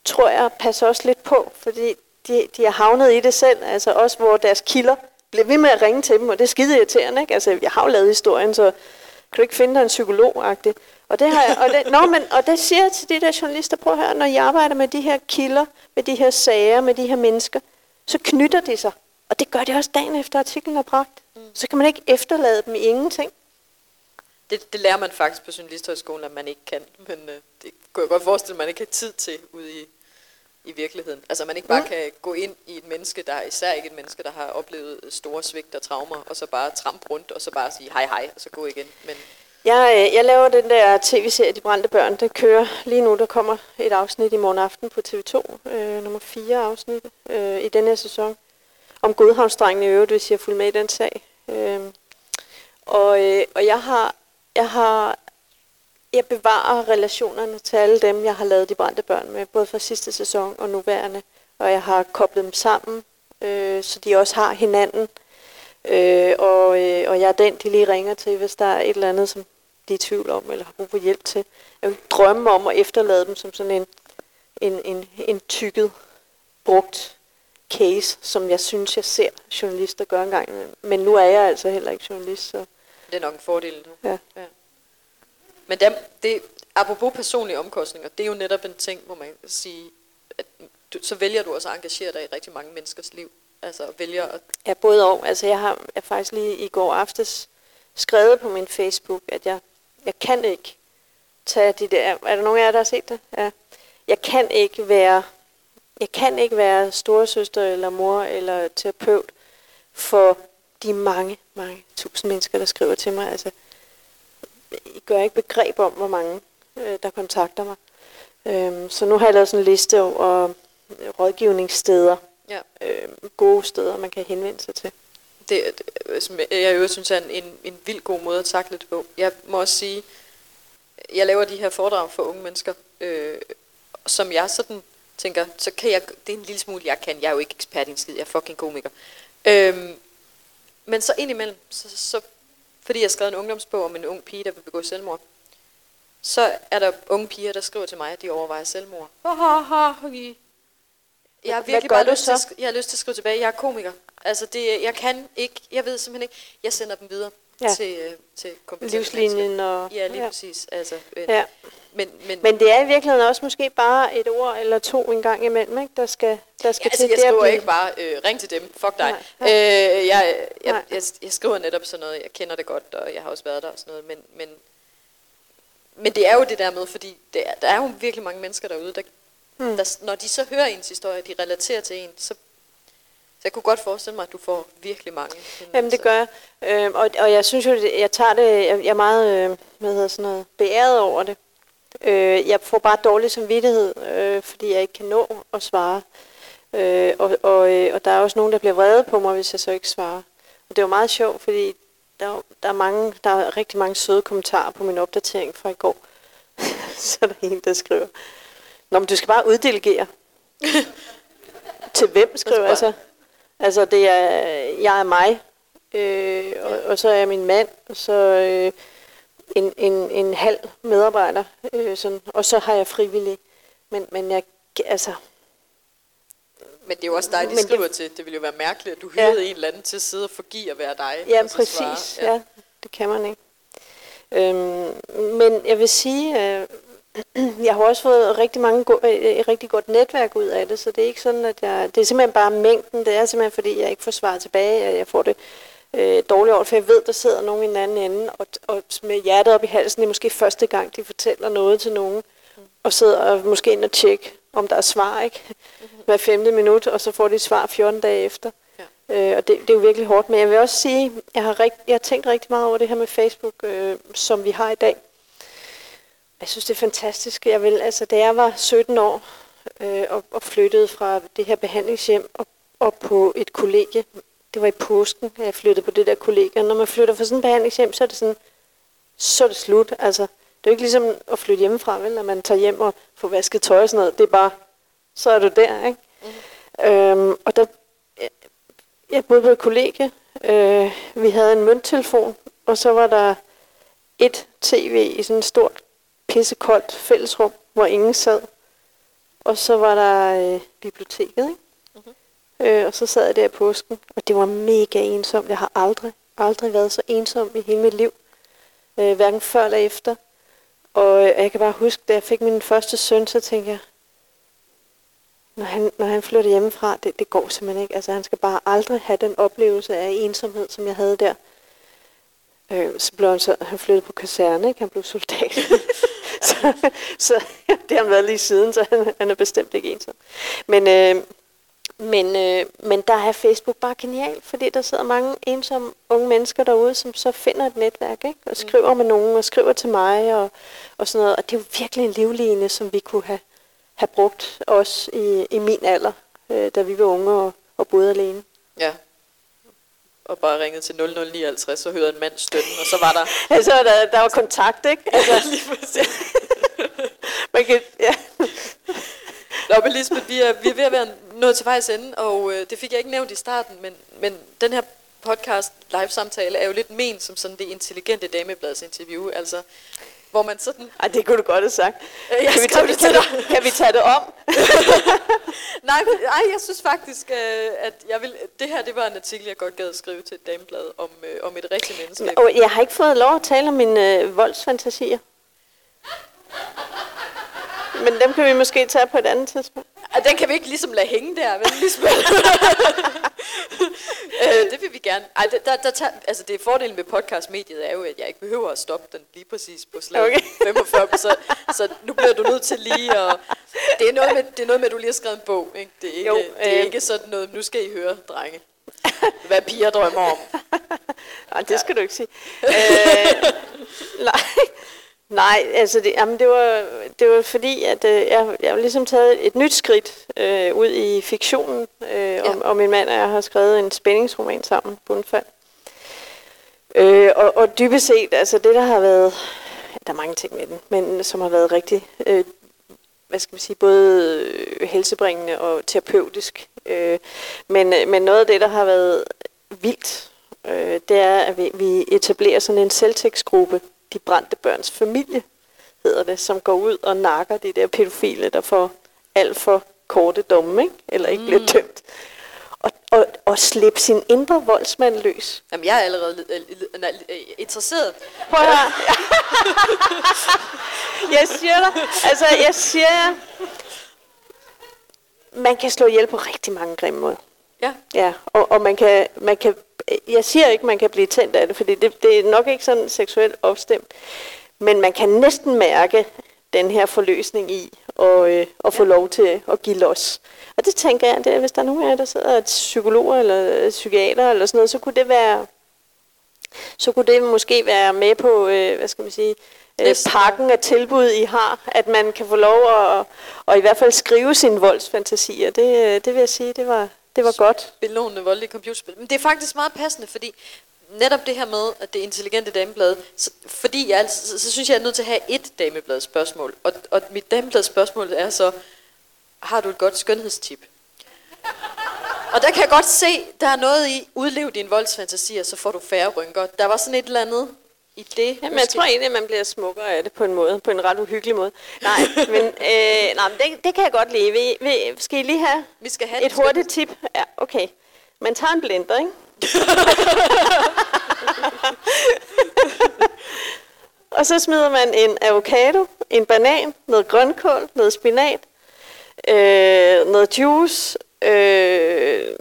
Speaker 2: tror jeg passer også lidt på, fordi de, de er havnet i det selv, altså også hvor deres kilder bliver ved med at ringe til dem, og det er skide irriterende, ikke? Altså jeg har jo lavet historien, så kan du ikke finde dig en psykolog -agtig. Og det, har jeg, og, det, nå, men, og det siger jeg til de der journalister, prøv at høre, når I arbejder med de her kilder, med de her sager, med de her mennesker, så knytter de sig. Og det gør de også dagen efter artiklen er bragt. Mm. Så kan man ikke efterlade dem i ingenting.
Speaker 1: det, det lærer man faktisk på Journalisthøjskolen, at man ikke kan. Men øh, det kunne jeg godt forestille, at man ikke har tid til ude i, i virkeligheden. Altså man ikke bare
Speaker 2: Mm.
Speaker 1: kan gå ind i et menneske, der er især ikke et menneske, der har oplevet store svigt og traumer, og så bare trampe rundt, og så bare sige hej hej, og så gå igen. Men
Speaker 2: Jeg, øh, jeg laver den der tv-serie, De Brændte Børn. Det kører lige nu. Der kommer et afsnit i morgen aften på TV2. Øh, nummer 4 afsnit øh, i denne her sæson. Om Godhavnsdrengen i øvrigt, hvis jeg har fulgt med i den sag. Øh, og, øh, og jeg har, jeg har, jeg bevarer relationerne til alle dem, jeg har lavet De Brændte Børn med, både fra sidste sæson og nuværende. Og jeg har koblet dem sammen, øh, så de også har hinanden. Øh, og, øh, og jeg er den, de lige ringer til, hvis der er et eller andet, som de er i tvivl om, eller har brug for hjælp til. Jeg vil drømme om at efterlade dem som sådan en, en, en, en tykket, brugt case, som jeg synes, jeg ser journalister gøre en gang. imellem. Men nu er jeg altså heller ikke journalist, så
Speaker 1: det er nok en fordel nu.
Speaker 2: ja.
Speaker 1: Ja. Men det, det, apropos personlige omkostninger, det er jo netop en ting, hvor man kan sige, at du, så vælger du også at engagere dig i rigtig mange menneskers liv. Altså vælger at
Speaker 2: Ja, både og. Altså, jeg har jeg faktisk lige i går aftes skrevet på min Facebook, at jeg, jeg kan ikke tage de der... Er der nogen af jer, der har set det? Ja. Jeg kan ikke være... Jeg kan ikke være storesøster eller mor eller terapeut for de mange, mange tusind mennesker, der skriver til mig. Altså, I gør ikke begreb om, hvor mange, øh, der kontakter mig. Øhm, så nu har jeg lavet sådan en liste over rådgivningssteder,
Speaker 1: ja,
Speaker 2: øh, gode steder, man kan henvende sig til.
Speaker 1: det, det, som jeg, jeg jo synes er en, en, en vild god måde at takle det på. Jeg må også sige, jeg laver de her foredrag for unge mennesker, øh, som jeg sådan tænker, så kan jeg, det er en lille smule, jeg kan. Jeg er jo ikke ekspert i en skid, jeg er fucking komiker. Øhm, men så indimellem, så, så, fordi jeg har skrevet en ungdomsbog om en ung pige, der vil begå selvmord, så er der unge piger, der skriver til mig, at de overvejer selvmord. Ha, hi. Jeg har virkelig bare lyst til, at,
Speaker 2: så?
Speaker 1: sk- jeg har lyst til at skrive tilbage. Jeg er komiker. Altså, det, jeg kan ikke, jeg ved simpelthen ikke. Jeg sender dem videre.
Speaker 2: Ja.
Speaker 1: til, øh, til
Speaker 2: Livslinjen og...
Speaker 1: Ja, lige
Speaker 2: ja.
Speaker 1: præcis. Altså, øh,
Speaker 2: Ja.
Speaker 1: Men, men,
Speaker 2: Men det er i virkeligheden også måske bare et ord eller to en gang imellem, ikke? Der skal, der skal
Speaker 1: Ja, altså,
Speaker 2: til.
Speaker 1: jeg
Speaker 2: Det er
Speaker 1: skriver
Speaker 2: blive-
Speaker 1: ikke bare, øh, ring til dem, fuck dig.
Speaker 2: Nej,
Speaker 1: Øh, jeg, jeg,
Speaker 2: Nej.
Speaker 1: jeg, jeg skriver netop sådan noget, jeg kender det godt, og jeg har også været der og sådan noget, men, men, men det er jo det der med, fordi det er, der er jo virkelig mange mennesker derude, der,
Speaker 2: Hmm.
Speaker 1: der, når de så hører ens historie, de relaterer til en, så, så jeg kunne godt forestille mig, at du får virkelig mange.
Speaker 2: Jamen det gør jeg. Øhm, og, og jeg synes jo, det- jeg tager det, jeg, jeg er meget, øh, hvad hedder sådan noget, beæret over det. Øh, jeg får bare dårlig samvittighed, øh, fordi jeg ikke kan nå at svare. Øh, og, og, øh, og der er også nogen, der bliver vrede på mig, hvis jeg så ikke svarer. Og det er jo meget sjovt, fordi der, er der, er mange, der er rigtig mange søde kommentarer på min opdatering fra i går. så er der en, der skriver, Nå, men du skal bare uddelegere. Til hvem, skriver jeg så? Altså, det er, jeg er mig, øh, og, og så er jeg min mand, og så øh, en, en, en halv medarbejder, øh, sådan, og så har jeg frivillig. Men, men jeg, altså,
Speaker 1: Men det er jo også dig, de
Speaker 2: Men det-
Speaker 1: skriver til. Det ville jo være mærkeligt, at du
Speaker 2: Ja.
Speaker 1: hyrede en eller anden til at sidde og forgive at være dig.
Speaker 2: ja,
Speaker 1: og så
Speaker 2: præcis,
Speaker 1: svare.
Speaker 2: ja. ja, det kan man ikke. Øhm, men jeg vil sige, øh, jeg har også fået rigtig mange go- øh, et rigtig godt netværk ud af det, så det er ikke sådan, at jeg, det er simpelthen bare mængden, det er simpelthen fordi, jeg ikke får svaret tilbage, at jeg får det øh, dårligt over, for jeg ved, der sidder nogen i den anden ende, og, og med hjertet op i halsen, det er måske første gang, de fortæller noget til nogen, og sidder måske ind og tjekke, om der er svar, ikke? Hver femte minut, og så får de et svar 14 dage efter. Øh, og det, det er jo virkelig hårdt. Men jeg vil også sige, jeg har, rigt, jeg har tænkt rigtig meget over det her med Facebook, øh, som vi har i dag. Jeg synes, det er fantastisk. Jeg vil, altså, da jeg var 17 år øh, og, og flyttede fra det her behandlingshjem op, op på et kollegie, det var i påsken, at jeg flyttede på det der kollegie. Og når man flytter fra sådan et behandlingshjem, så er det sådan, så er det slut. Altså, det er jo ikke ligesom at flytte hjemmefra, vel? At man tager hjem og får vasket tøj og sådan noget. Det er bare, så er du der, ikke? Mm. Øhm, og der, jeg boede på et kollegie. Øh, vi havde en mønttelefon, og så var der et tv i sådan et stort, pissekoldt fællesrum, hvor ingen sad. Og så var der øh, biblioteket, ikke? Mm-hmm. Øh, og så sad jeg der i påsken, og det var mega ensomt. Jeg har aldrig, aldrig været så ensom i hele mit liv. Øh, hverken før eller efter. Og øh, jeg kan bare huske, da jeg fik min første søn, så tænkte jeg, når han, når han flytter hjemmefra, det, det går simpelthen ikke. Altså, han skal bare aldrig have den oplevelse af ensomhed, som jeg havde der. Øh, så blev han så, han flyttede på kaserne, ikke? Han blev soldat. så, så det har han været lige siden, så han, han er bestemt ikke ensom. Men, øh, men, øh, men der er Facebook bare genial, fordi der sidder mange ensomme unge mennesker derude, som så finder et netværk, ikke? Og skriver med nogen, og skriver til mig, og, og sådan noget. Og det er jo virkelig en livline, som vi kunne have, have brugt også i, i min alder, øh, da vi var unge og, og boede alene.
Speaker 1: Ja. Og bare ringede til 0059, så hørte en mand stønnen, og så var der...
Speaker 2: Altså, der, der var kontakt, ikke? Altså,
Speaker 1: Lige præcis.
Speaker 2: man kan, ja.
Speaker 1: Nå, men Lisbeth, vi er, vi er ved at være nået til vejs ende, og øh, det fik jeg ikke nævnt i starten, men, men den her podcast, live-samtale, er jo lidt ment som sådan det intelligente dameblads interview, altså, hvor man sådan...
Speaker 2: Ej, det kunne du godt have sagt.
Speaker 1: Øh, jeg
Speaker 2: kan, vi tage,
Speaker 1: det til
Speaker 2: kan,
Speaker 1: dig.
Speaker 2: vi, kan vi tage det om?
Speaker 1: Nej, men- ej, jeg synes faktisk, øh, at jeg vil, det her det var en artikel, jeg godt gad at skrive til et dameblad om, øh, om et rigtigt menneske.
Speaker 2: Og jeg har ikke fået lov at tale om mine øh, voldsfantasier. Men dem kan vi måske tage på et andet tidspunkt.
Speaker 1: Og den kan vi ikke ligesom lade hænge der, vel, Lisbeth? øh, det vil vi gerne. Ej, der, der, der tager, altså det fordelen med podcastmediet er jo, at jeg ikke behøver at stoppe den lige præcis på slag
Speaker 2: Okay.
Speaker 1: 45. Så, så nu bliver du nødt til lige at... Det er noget med, det er noget med at du lige har skrevet en bog, ikke? Det er ikke,
Speaker 2: Jo,
Speaker 1: det er
Speaker 2: øh.
Speaker 1: ikke sådan noget, nu skal I høre, drenge. Hvad piger drømmer om.
Speaker 2: Nej, det skal du ikke sige. øh, nej, nej, altså det, jamen det, var, det var fordi, at øh, jeg, jeg har ligesom taget et nyt skridt øh, ud i fiktionen, øh, ja. og, og min mand og jeg har skrevet en spændingsroman sammen, Bundfald. Øh, og, og dybest set, altså det der har været, der er mange ting med den, men som har været rigtig, øh, hvad skal man sige, både øh, helsebringende og terapeutisk. Øh, men, øh, men noget af det, der har været vildt, øh, det er, at vi, vi etablerer sådan en selvtægtsgruppe, De Brændte Børns Familie, hedder det, som går ud og nakker de der pædofile, der får alt for korte domme, ikke? eller ikke bliver dømt. Og, og at slippe sin indre voldsmand løs.
Speaker 1: Jamen, jeg er allerede øh, interesseret.
Speaker 2: Prøv at høre. jeg siger dig, altså jeg siger jer, man kan slå ihjel på rigtig mange grimme måder.
Speaker 1: Ja.
Speaker 2: Ja, og, og man kan, man kan, jeg siger ikke, man kan blive tændt af det, fordi det, det er nok ikke sådan seksuelt opstemt, men man kan næsten mærke den her forløsning i og, øh, at få lov til at give los. Og det tænker jeg, det er, hvis der er nogen af jer, der sidder psykologer eller psykiater eller sådan noget, så kunne det være, så kunne det måske være med på, øh, hvad skal man sige, øh, pakken af tilbud, I har, at man kan få lov at, og i hvert fald skrive sine voldsfantasier. Det, øh, det vil jeg sige, det var, det var godt.
Speaker 1: Belånende voldelige computerspil. Men det er faktisk meget passende, fordi netop det her med, at det intelligente dameblad, så, fordi jeg, altså, så, så synes jeg, jeg er nødt til at have et dameblad spørgsmål. Og, og mit dameblad spørgsmål er så, har du et godt skønhedstip? Og der kan jeg godt se, der er noget i, udlev dine voldsfantasier, så får du færre rynker. Der var sådan et eller andet i det.
Speaker 2: Jamen, jeg tror egentlig, at man bliver smukkere af det på en måde, på en ret uhyggelig måde. Nej, men, øh, nej, men det, det kan jeg godt lide. Vi, vi, skal I lige have
Speaker 1: Vi skal have
Speaker 2: et hurtigt tip? Ja, okay. Man tager en blender, ikke? og så smider man en avocado, en banan, noget grønkål, noget spinat, øh, noget juice, øh,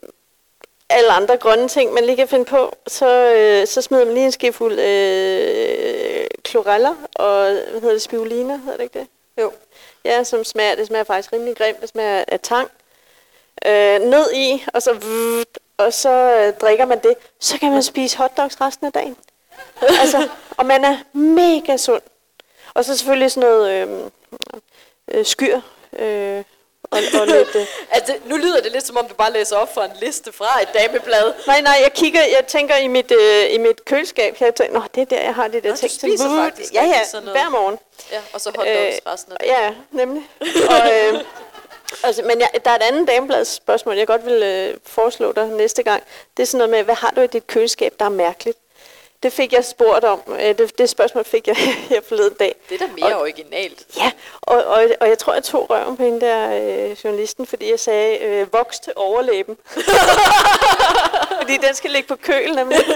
Speaker 2: alle andre grønne ting, man lige kan finde på. Så, øh, så smider man lige en skefuld øh, kloreller og hvad hedder det, spirulina, hedder det ikke det?
Speaker 1: Jo.
Speaker 2: Ja, som smager, det smager faktisk rimelig grimt, det smager af tang. Øh, ned i, og så, og så øh, drikker man det. Så kan man spise hotdogs resten af dagen. altså, og man er mega sund. Og så selvfølgelig sådan noget øh, øh, skyr. Øh, og, og lidt, øh.
Speaker 1: altså, nu lyder det lidt som om, du bare læser op fra en liste fra et dameblad.
Speaker 2: Nej, nej, jeg kigger, jeg tænker i mit, øh, i mit køleskab. Jeg tænker, nå, det er der, jeg har det der
Speaker 1: Nå, du
Speaker 2: ting.
Speaker 1: spiser
Speaker 2: Vuh.
Speaker 1: faktisk
Speaker 2: Ja, ja,
Speaker 1: rigtig sådan noget.
Speaker 2: hver morgen.
Speaker 1: Ja, og så hotdogs resten af dagen.
Speaker 2: Ja, nemlig. og, øh, altså, men jeg, der er et andet dameblads spørgsmål, jeg godt vil øh, foreslå dig næste gang. Det er sådan noget med, hvad har du i dit køleskab, der er mærkeligt? Det fik jeg spurgt om. Øh, det, det spørgsmål fik jeg her forleden dag.
Speaker 1: Det er da mere
Speaker 2: Og-
Speaker 1: originalt.
Speaker 2: Ja, og, og, og jeg tror, jeg tog røven på hende der øh, journalisten, fordi jeg sagde, øh, voks til overlæben. fordi den skal ligge på køl, nemlig.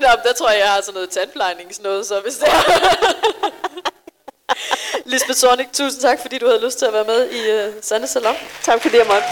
Speaker 1: Nå, men der tror jeg, jeg har sådan noget tandplejningsnåde, så hvis det er. Lisbeth Zornig, tusind tak, fordi du havde lyst til at være med i uh, Sande Salon.
Speaker 2: tak fordi jeg måtte.